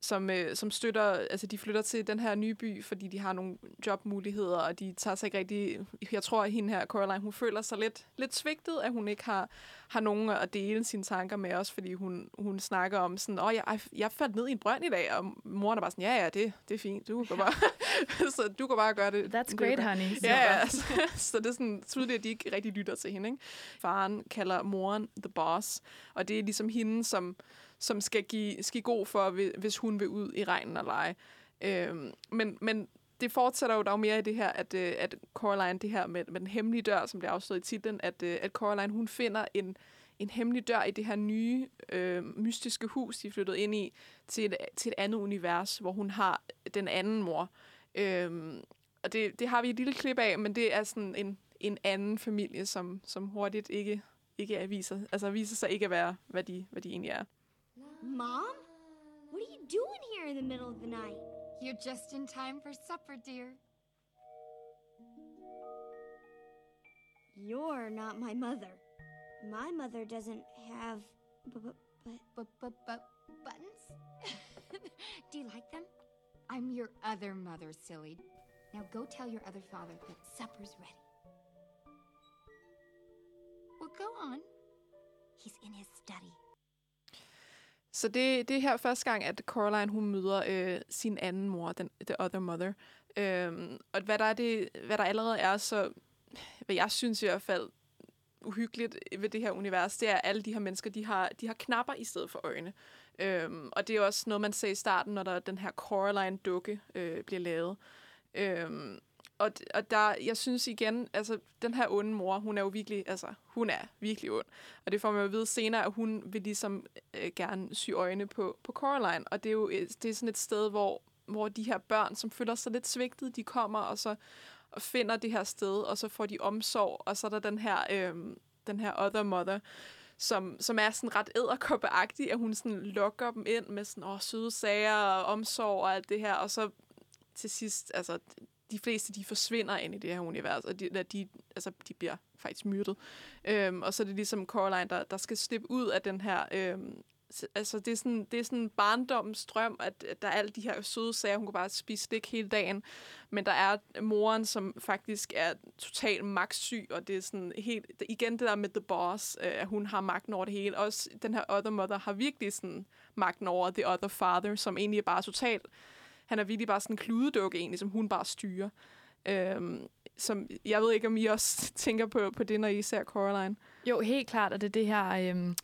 som, øh, som støtter, altså de flytter til den her nye by, fordi de har nogle jobmuligheder, og de tager sig ikke rigtig, jeg tror, at hende her, Coraline, hun føler sig lidt, lidt svigtet, at hun ikke har, har nogen at dele sine tanker med os, fordi hun, hun snakker om sådan, åh, jeg, jeg faldt ned i en brønd i dag, og moren er bare sådan, ja, ja, det, det er fint, du kan bare, så du kan bare gøre det. That's det great, honey. Ja, ja, så, så det er sådan tydeligt, at de ikke rigtig lytter til hende, ikke? Faren kalder moren the boss, og det er ligesom hende, som, som skal give, skal god for, hvis hun vil ud i regnen og lege. Øhm, men, men det fortsætter jo dog mere i det her, at, øh, at Coraline, det her med, med den hemmelige dør, som bliver afsløret i titlen, at, øh, at Coraline, hun finder en, en hemmelig dør i det her nye, øh, mystiske hus, de er flyttet ind i, til et, til et andet univers, hvor hun har den anden mor. Øhm, og det, det har vi et lille klip af, men det er sådan en, en anden familie, som, som hurtigt ikke, ikke er, viser, altså viser sig ikke at være, hvad de, hvad de egentlig er. Mom? What are you doing here in the middle of the night? You're just in time for supper, dear. You're not my mother. My mother doesn't have. But, but, but, but, but buttons? Do you like them? I'm your other mother, silly. Now go tell your other father that supper's ready. Well, go on. He's in his study. Så det, det er her første gang, at Coraline hun møder øh, sin anden mor, den, the other mother. Øhm, og hvad der, er det, hvad der allerede er så, hvad jeg synes i hvert fald, uhyggeligt ved det her univers, det er, at alle de her mennesker, de har, de har knapper i stedet for øjne. Øhm, og det er også noget, man ser i starten, når der den her Coraline-dukke øh, bliver lavet. Øhm, og, og der, jeg synes igen, altså, den her onde mor, hun er jo virkelig, altså, hun er virkelig ond. Og det får man jo at vide senere, at hun vil ligesom øh, gerne sy øjne på, på Coraline. Og det er jo et- det er sådan et sted, hvor, hvor de her børn, som føler sig lidt svigtet, de kommer og så og finder det her sted, og så får de omsorg, og så er der den her, øh, den her other mother, som, som er sådan ret æderkoppeagtig, at hun sådan lokker dem ind med sådan, åh, søde sager og omsorg og alt det her, og så til sidst, altså, de fleste, de forsvinder ind i det her univers, og de, de, altså, de bliver faktisk myrdet. Øhm, og så er det ligesom Coraline, der, der skal slippe ud af den her... Øhm, altså, det er sådan, det er sådan barndommens drøm, at, at der er alle de her søde sager, hun kan bare spise slik hele dagen. Men der er moren, som faktisk er totalt magtsyg, og det er sådan helt... Igen det der med The Boss, øh, at hun har magten over det hele. Også den her Other Mother har virkelig sådan magten over The Other Father, som egentlig er bare totalt han er virkelig bare sådan en kludedukke egentlig, som hun bare styrer. Øhm, som, jeg ved ikke, om I også tænker på, på det, når I ser Coraline. Jo, helt klart, at det er det her... Øhm,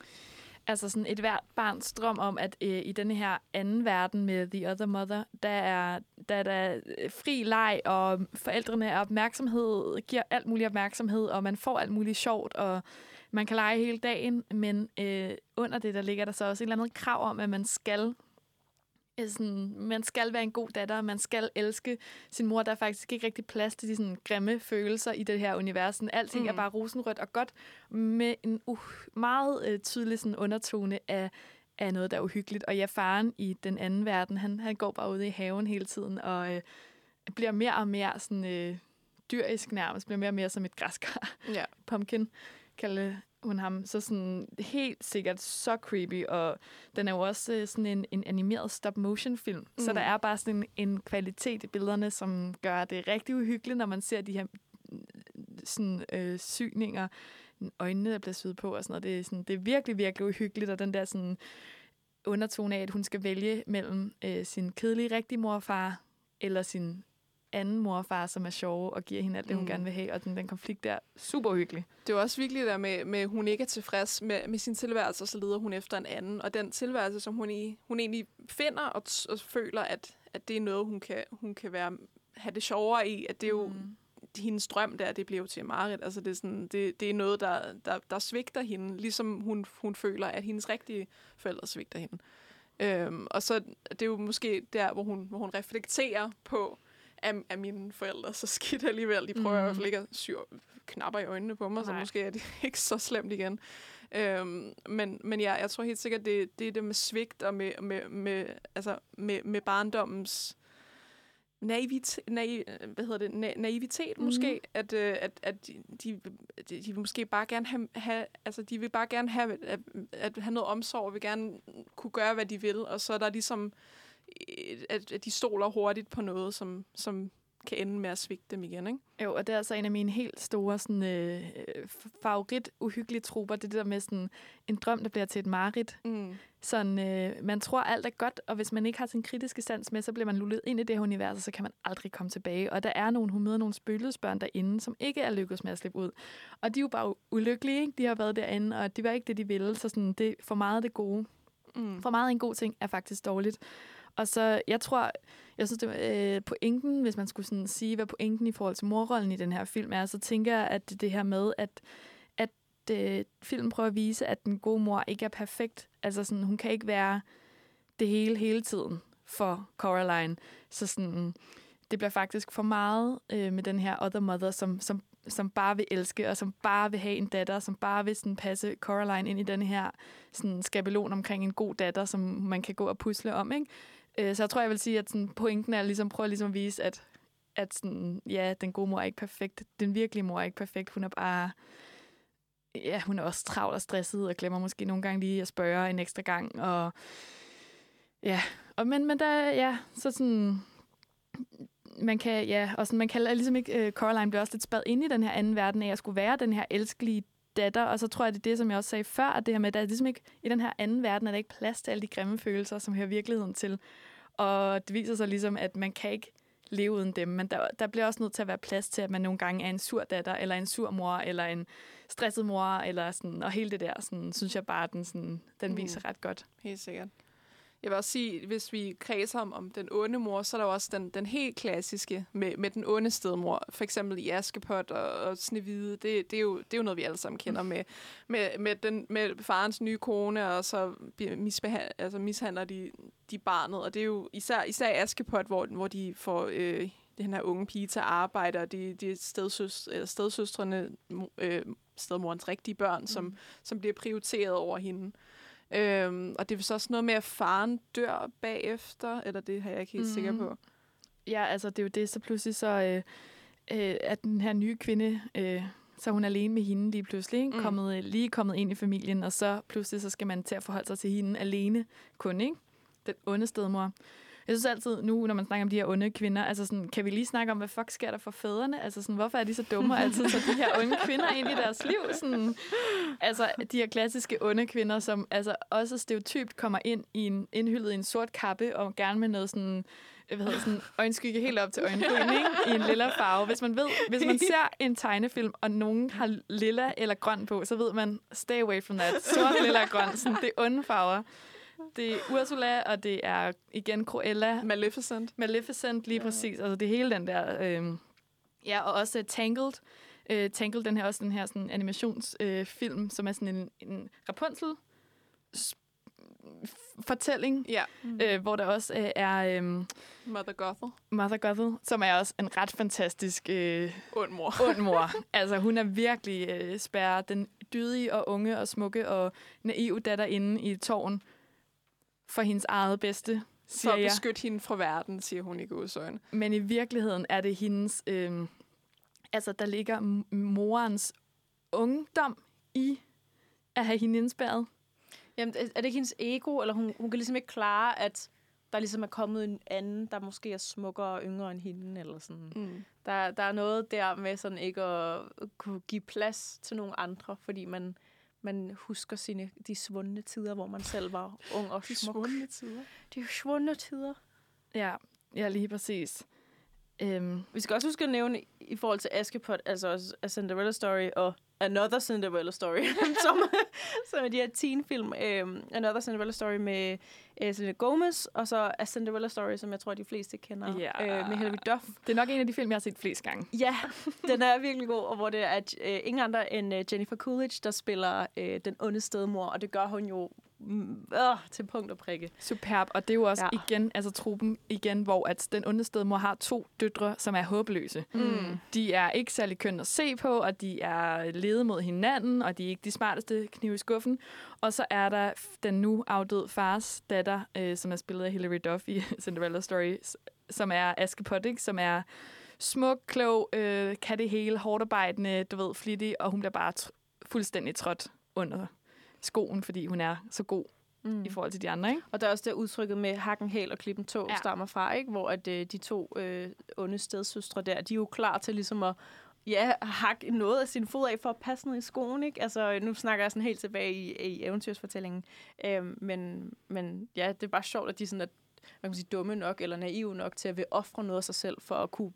altså sådan et hvert barns drøm om, at øh, i den her anden verden med The Other Mother, der er der der er fri leg, og forældrene er opmærksomhed, giver alt mulig opmærksomhed, og man får alt muligt sjovt, og man kan lege hele dagen, men øh, under det, der ligger der så også et eller andet krav om, at man skal sådan, man skal være en god datter, man skal elske sin mor. Der er faktisk ikke rigtig plads til de sådan, grimme følelser i det her univers. Sådan, alting mm. er bare rosenrødt og godt, med en uh, meget øh, tydelig sådan, undertone af, af noget, der er uhyggeligt. Og ja, faren i den anden verden, han, han går bare ude i haven hele tiden, og øh, bliver mere og mere sådan, øh, dyrisk nærmest, bliver mere og mere som et græskar. Ja. Pumpkin kalder hun ham. Så sådan helt sikkert så creepy, og den er jo også øh, sådan en, en animeret stop-motion-film. Mm. Så der er bare sådan en, en kvalitet i billederne, som gør det rigtig uhyggeligt, når man ser de her mm, sådan, øh, syninger, øjnene, der bliver syet på og sådan noget. Det er, sådan, det er virkelig, virkelig uhyggeligt, og den der sådan undertone af, at hun skal vælge mellem øh, sin kedelige rigtige mor og far, eller sin anden mor og far, som er sjove og giver hende alt det, hun Mm. gerne vil have. Og den, den konflikt der, super hyggelig. Det er også virkelig der med, med, hun ikke er tilfreds med, med sin tilværelse, og så leder hun efter en anden. Og den tilværelse, som hun, i, hun egentlig finder og, og føler, at, at det er noget, hun kan, hun kan være, have det sjovere i, at det er jo mm. hendes drøm der, det bliver jo til Marit. Altså det er, sådan, det, det er noget, der, der, der svigter hende, ligesom hun, hun føler, at hendes rigtige forældre svigter hende. Øhm, og så det er jo måske der, hvor hun, hvor hun reflekterer på, at, at mine forældre så skidt alligevel. De prøver mm. i hvert fald ikke at syr knapper i øjnene på mig, Nej. så måske er det ikke så slemt igen. Øhm, men, men ja, jeg tror helt sikkert, det, det er det med svigt og med, med, med, altså med, med barndommens naivitet, naiv, hvad hedder det, na, naivitet Mhm. måske, at, øh, at, at de, de, de vil måske bare gerne have, have, altså de vil bare gerne have, at, at have noget omsorg, og vil gerne kunne gøre, hvad de vil, og så er der ligesom, øh, at, at de stoler hurtigt på noget, som, som kan ende med at svigte dem igen, ikke? Jo, og det er altså en af mine helt store sådan, øh, favorit uhyggelige trupper. Det er det der med sådan, en drøm, der bliver til et mareridt. Mm. Sådan, øh, man tror, alt er godt, og hvis man ikke har sin kritiske sans med, så bliver man lullet ind i det her univers, og så kan man aldrig komme tilbage. Og der er nogle, hun møder nogle spøgelsesbørn derinde, som ikke er lykkedes med at slippe ud. Og de er jo bare ulykkelige, ikke? De har været derinde, og det var ikke det, de ville. Så sådan, det for meget det gode. Mm. For meget af en god ting er faktisk dårligt. Og så, jeg tror, jeg synes, det var, øh, pointen, hvis man skulle sådan sige, hvad pointen i forhold til morrollen i den her film er, så tænker jeg, at det, det her med, at, at øh, filmen prøver at vise, at den gode mor ikke er perfekt. Altså sådan, hun kan ikke være det hele hele tiden for Coraline. Så sådan, det bliver faktisk for meget øh, med den her other mother, som, som, som bare vil elske, og som bare vil have en datter, som bare vil sådan, passe Coraline ind i den her sådan, skabelon omkring en god datter, som man kan gå og pusle om. Ikke? Øh, så jeg tror, jeg vil sige, at sådan, pointen er ligesom, prøve ligesom at vise, at, at sådan, ja, den gode mor er ikke perfekt. Den virkelige mor er ikke perfekt. Hun er bare... Ja, hun er også travl og stresset, og glemmer måske nogle gange lige at spørge en ekstra gang. Og ja, og men, men der, ja, så sådan, man kan, ja, og sådan, man kan ligesom ikke, uh, Coraline bliver også lidt spadet ind i den her anden verden af at skulle være den her elskelige datter, og så tror jeg, det er det, som jeg også sagde før, at det her med, at der er ligesom ikke, i den her anden verden er der ikke plads til alle de grimme følelser, som hører virkeligheden til. Og det viser sig ligesom, at man kan ikke leve uden dem, men der, der bliver også nødt til at være plads til, at man nogle gange er en sur datter, eller en sur mor, eller en stresset mor, eller sådan, og hele det der, sådan, synes jeg bare, den, sådan, den Mm. viser ret godt. Helt sikkert. Jeg vil også sige, hvis vi kredser om, om den onde mor, så er der jo også den, den helt klassiske med, med den onde stedmor. For eksempel i Askepot og, og Snevide. Det, det, er jo, det er jo noget, vi alle sammen kender med, med, med, den, med farens nye kone, og så bliver misbeha- altså mishandler de, de barnet. Og det er jo især, især Askepot, hvor, hvor de får øh, den her unge pige til at arbejde, og de, de stedsøs, stedsøstrene, øh, stedmorens rigtige børn, mm. som, som bliver prioriteret over hende. Øhm, og det er så også noget med, at faren dør bagefter, eller det har jeg ikke helt mm. sikker på. Ja, altså det er jo det, så pludselig så øh, øh, at den her nye kvinde, øh, så er hun alene med hende lige pludselig, ikke? Mm. Kommet, lige kommet ind i familien, og så pludselig så skal man til at forholde sig til hende alene kun, ikke? Den onde stedmor. Jeg synes altid nu, når man snakker om de her onde kvinder, altså sådan, kan vi lige snakke om, hvad fuck sker der for fædrene? Altså sådan, hvorfor er de så dumme og altid så de her onde kvinder ind i deres liv? Sådan, altså de her klassiske onde kvinder, som altså også stereotypt kommer ind i en, indhyllet i en sort kappe og gerne med noget sådan hvad hedder sådan, øjenskygge helt op til øjenbryn, ikke? I en lilla farve. Hvis man ved, hvis man ser en tegnefilm, og nogen har lilla eller grøn på, så ved man, stay away from that. Sort, lilla og grøn, sådan, det er onde farver. Det er Ursula, og det er igen Cruella. Maleficent. Maleficent, lige ja. præcis. Altså det hele den der... Øh, ja, og også uh, Tangled. Uh, Tangled, den her også den her sådan, animationsfilm, øh, film, som er sådan en, en Rapunzel fortælling, ja. mm. øh, hvor der også øh, er øh, Mother Gothel. Mother Gothel, som er også en ret fantastisk øh, ond mor. ond mor. altså hun er virkelig øh, spærrer den dydige og unge og smukke og naive datter inde i tårn for hendes eget bedste, siger For at jeg. beskytte hende fra verden, siger hun i godsøjne. Men i virkeligheden er det hendes... Øh, altså, der ligger morens ungdom i at have hende indspærret. Jamen, er det ikke hendes ego, eller hun, hun kan ligesom ikke klare, at der ligesom er kommet en anden, der måske er smukkere og yngre end hende, eller sådan. Mm. Der, der er noget der med sådan ikke at kunne give plads til nogle andre, fordi man, man husker sine, de svundne tider, hvor man selv var ung og De smuk. svundne tider. De svundne tider. Ja, ja lige præcis. Øhm, Vi skal også huske at nævne i forhold til Askepot, altså også A Cinderella Story og Another Cinderella Story, som, som er de her teen-film. Um, Another Cinderella Story med uh, Selena Gomez, og så A Cinderella Story, som jeg tror, de fleste kender, Ja. uh, med Hilary Duff. det er nok en af de film, jeg har set flest gange. Ja, den er virkelig god, og hvor det er uh, ingen andre end uh, Jennifer Coolidge, der spiller uh, den onde stedmor, og det gør hun jo øh, til punkt og prikke. Superb, og det er jo også Ja. igen, altså truppen igen, hvor at den onde stedmor har to døtre, som er håbløse. Mm. De er ikke særlig køn at se på, og de er ledet mod hinanden, og de er ikke de smarteste knive i skuffen. Og så er der den nu afdøde fars datter, øh, som er spillet af Hilary Duff i Cinderella Story, som er Askepot, ikke? som er smuk, klog, øh, kan det hele, hårdt arbejdende, du ved, flittig, og hun bliver bare tr- fuldstændig trådt under skoen, fordi hun er så god Mm. i forhold til de andre, ikke? Og der er også det udtrykket med hakken, hæl og klippen tog ja. Stammer fra, ikke? hvor at, øh, de to øh, onde stedsøstre der, de er jo klar til ligesom at ja, hakke noget af sin fod af for at passe ned i skoen. Ikke? Altså, nu snakker jeg sådan helt tilbage i, i eventyrsfortællingen. Øhm, men, men ja, det er bare sjovt, at de sådan er man kan sige, dumme nok eller naive nok til at vil ofre noget af sig selv for at kunne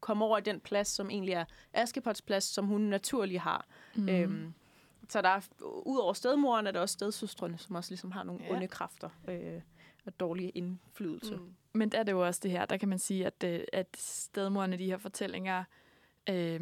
komme over den plads, som egentlig er Askepots plads, som hun naturligt har. Mm. Øhm, så der er, ud over stedmoren, er der også stedsøstrene, som også ligesom har nogle Ja. onde kræfter øh, og dårlige indflydelse. Mm. Men der er det jo også det her, der kan man sige, at, øh, at stedmorerne i de her fortællinger øh,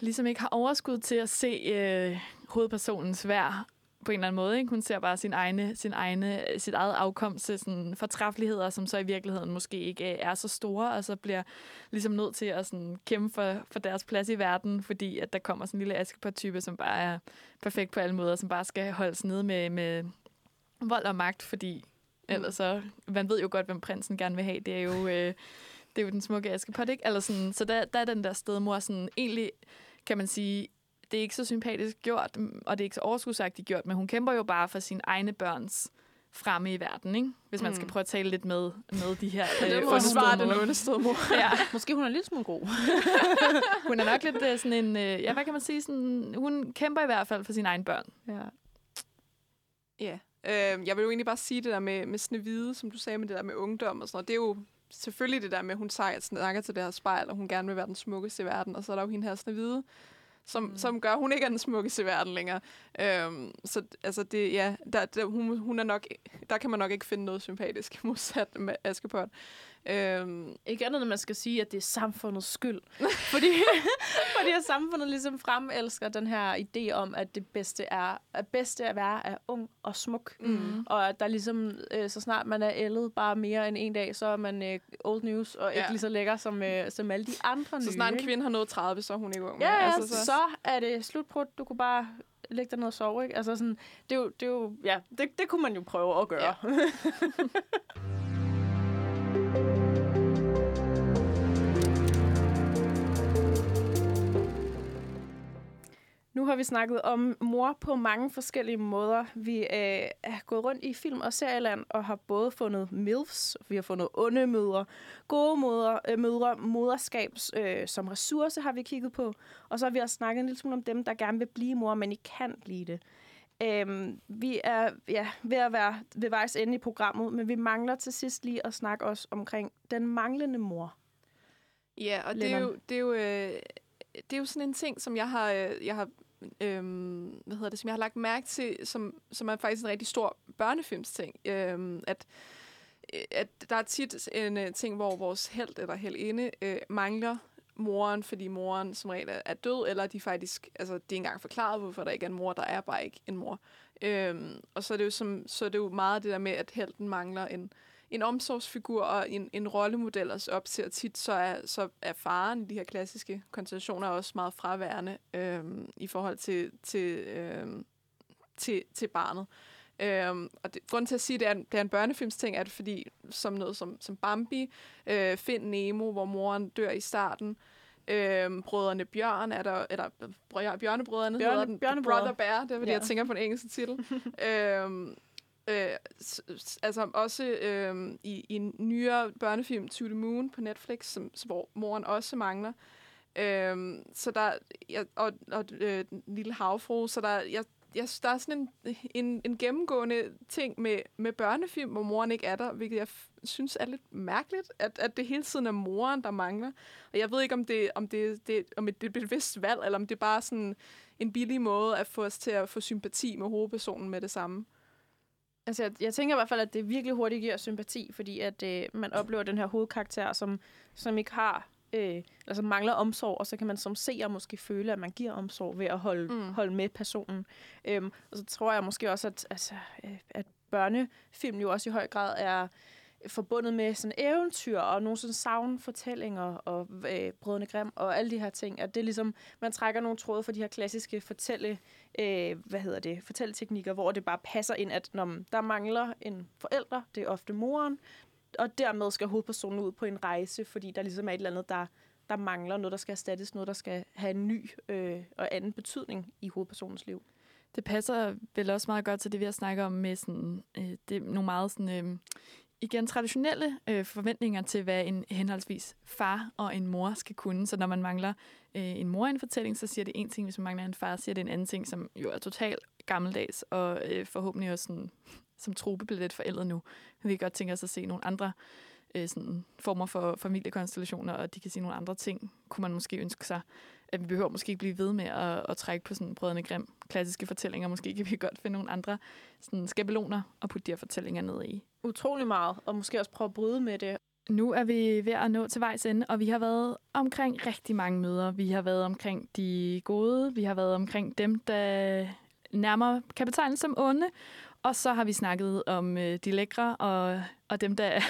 ligesom ikke har overskud til at se øh, hovedpersonens værd på en eller anden måde. Ikke? Hun ser bare sin egne, sin egne, sit eget afkom til sådan fortræffeligheder, som så i virkeligheden måske ikke øh, er så store, og så bliver ligesom nødt til at sådan kæmpe for, for deres plads i verden, fordi at der kommer sådan en lille Askepot-type, som bare er perfekt på alle måder, som bare skal holdes nede med, med vold og magt, fordi ellers så, man ved jo godt, hvem prinsen gerne vil have. Det er jo, øh, det er jo den smukke Askepot, ikke? Eller sådan, så der, der er den der stedmor sådan, egentlig kan man sige, det er ikke så sympatisk gjort, mm, og det er ikke så overskudsagtigt gjort, men hun kæmper jo bare for sine egne børns fremme i verden, ikke? Hvis man Mm. skal prøve at tale lidt med, med de her Det må øh, den onde stedmor. ja. Måske hun er lidt smule god. hun er nok lidt øh, sådan en, øh, ja, hvad kan man sige, sådan, hun kæmper i hvert fald for sine egne børn. Ja. Ja. Øh, jeg vil jo egentlig bare sige det der med, med Snevide, som du sagde med det der med ungdom og sådan noget. Det er jo selvfølgelig det der med, at hun snakker til det her spejl, og hun gerne vil være den smukkeste i verden. Og så er der jo hende her Snevide, som, mm. som gør, at hun ikke er den smukkeste i verden længere. Øhm, så altså det, ja, der, der, hun, hun er nok, der kan man nok ikke finde noget sympatisk modsat med Askepot. Øhm, Ikke andet, end man skal sige, at det er samfundets skyld. fordi, fordi at samfundet ligesom fremelsker den her idé om, at det bedste er at bedste at være er ung og smuk. Mm. Og at der ligesom, øh, så snart man er ældet bare mere end en dag, så er man øh, old news og ikke Ja. lige så lækker som, øh, som alle de andre så nye. snart en ikke? kvinde har nået 30, så er hun ikke ung. Ja, altså, så, så er det slut på, du kunne bare lægge dig ned og sove, ikke? Altså sådan, det er jo, det er jo ja, det, det kunne man jo prøve at gøre. Ja. har vi snakket om mor på mange forskellige måder. Vi øh, er gået rundt i film- og serieland og har både fundet MILFs, vi har fundet onde mødre, gode mødre, øh, mødre moderskab øh, som ressource har vi kigget på. Og så har vi også snakket en lille smule om dem, der gerne vil blive mor, men ikke kan blive det. Øhm, vi er ja, ved at være ved vejs ende i programmet, men vi mangler til sidst lige at snakke os omkring den manglende mor. Ja, og det er, jo, det, er jo, øh, det er jo sådan en ting, som jeg har, øh, jeg har øhm, hvad hedder det, som jeg har lagt mærke til, som, som er faktisk en rigtig stor børnefilmsting. Øhm, at, øh, at der er tit en uh, ting, hvor vores held eller heldinde uh, mangler moren, fordi moren som regel er, er død, eller de faktisk, altså det er ikke engang forklaret, hvorfor der ikke er en mor, der er bare ikke en mor. Øhm, og så er, det jo som, så er det jo meget det der med, at helten mangler en, en omsorgsfigur og en, en rollemodel også op til, og tit så er, så er faren i de her klassiske konstellationer også meget fraværende øhm, i forhold til, til, øhm, til, til barnet. Øhm, og det, grunden til at sige, at det er, en, det er en børnefilmsting, er det fordi, som noget som, som Bambi, øh, Find Nemo, hvor moren dør i starten, Øhm, brødrene Bjørn er der, eller brø- Bjørnebrødrene Bjørne- hedder den. Bjørnebrødre. Brother Bear, det er fordi, Ja. jeg tænker på den engelske titel. øhm, øh, altså også øh, i, i en nyere børnefilm, To the Moon på Netflix, som, hvor moren også mangler. Øh, så der, ja, og, og øh, den lille havfru, så der, jeg jeg der er sådan en, en, en gennemgående ting med, med børnefilm, hvor moren ikke er der, hvilket jeg f- synes er lidt mærkeligt, at, at det hele tiden er moren, der mangler. Og jeg ved ikke, om det, om det, det, om det er et bevidst valg, eller om det er bare sådan en billig måde at få os til at få sympati med hovedpersonen med det samme. Altså, jeg, jeg tænker i hvert fald, at det virkelig hurtigt giver sympati, fordi at øh, man oplever den her hovedkarakter, som, som ikke har, øh, altså mangler omsorg, og så kan man som seer måske føle, at man giver omsorg ved at holde, mm. holde med personen. Øhm, og så tror jeg måske også, at, altså, øh, at børnefilm jo også i høj grad er forbundet med sådan eventyr og nogle sådan savnfortællinger og øh, Brødrene Grimm og alle de her ting. At det er ligesom, man trækker nogle tråde for de her klassiske fortælle, øh, hvad hedder det, fortælleteknikker, hvor det bare passer ind, at når der mangler en forælder, det er ofte moren, og dermed skal hovedpersonen ud på en rejse, fordi der ligesom er et eller andet, der, der mangler, noget, der skal erstattes, noget, der skal have en ny øh, og anden betydning i hovedpersonens liv. Det passer vel også meget godt til det, vi har snakket om med sådan, øh, det nogle meget sådan, øh, igen traditionelle øh, forventninger til, hvad en henholdsvis far og en mor skal kunne. Så når man mangler øh, en mor i en fortælling, så siger det en ting, hvis man mangler en far, siger det en anden ting, som jo er totalt gammeldags, og øh, forhåbentlig også sådan, som trope bliver lidt forældet nu. Vi kan godt tænke os at se nogle andre øh, sådan, former for familiekonstellationer, og de kan sige nogle andre ting, kunne man måske ønske sig. At vi behøver måske ikke blive ved med at, at trække på sådan brødrene grim klassiske fortællinger. Måske kan vi godt finde nogle andre sådan, skabeloner og putte de her fortællinger ned i. Utrolig meget, og måske også prøve at bryde med det. Nu er vi ved at nå til vejs ende, og vi har været omkring rigtig mange møder. Vi har været omkring de gode, vi har været omkring dem, der nærmere kan betegnes som onde, og så har vi snakket om øh, de lækre og, og dem, der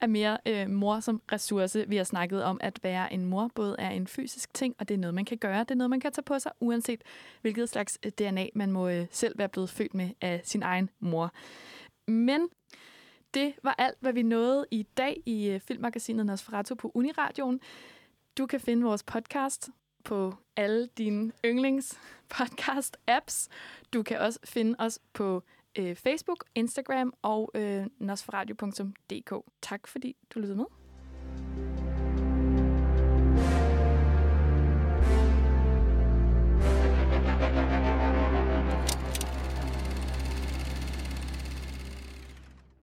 er, mere øh, mor som ressource. Vi har snakket om, at være en mor både er en fysisk ting, og det er noget, man kan gøre. Det er noget, man kan tage på sig, uanset hvilket slags øh, DNA man må øh, selv være blevet født med af sin egen mor. Men det var alt, hvad vi nåede i dag i øh, Filmmagasinet Nosferatu på Uniradioen. Du kan finde vores podcast på alle dine yndlings podcast apps. Du kan også finde os på øh, Facebook, Instagram og øh, nosferadio.dk. Tak fordi du lyttede med.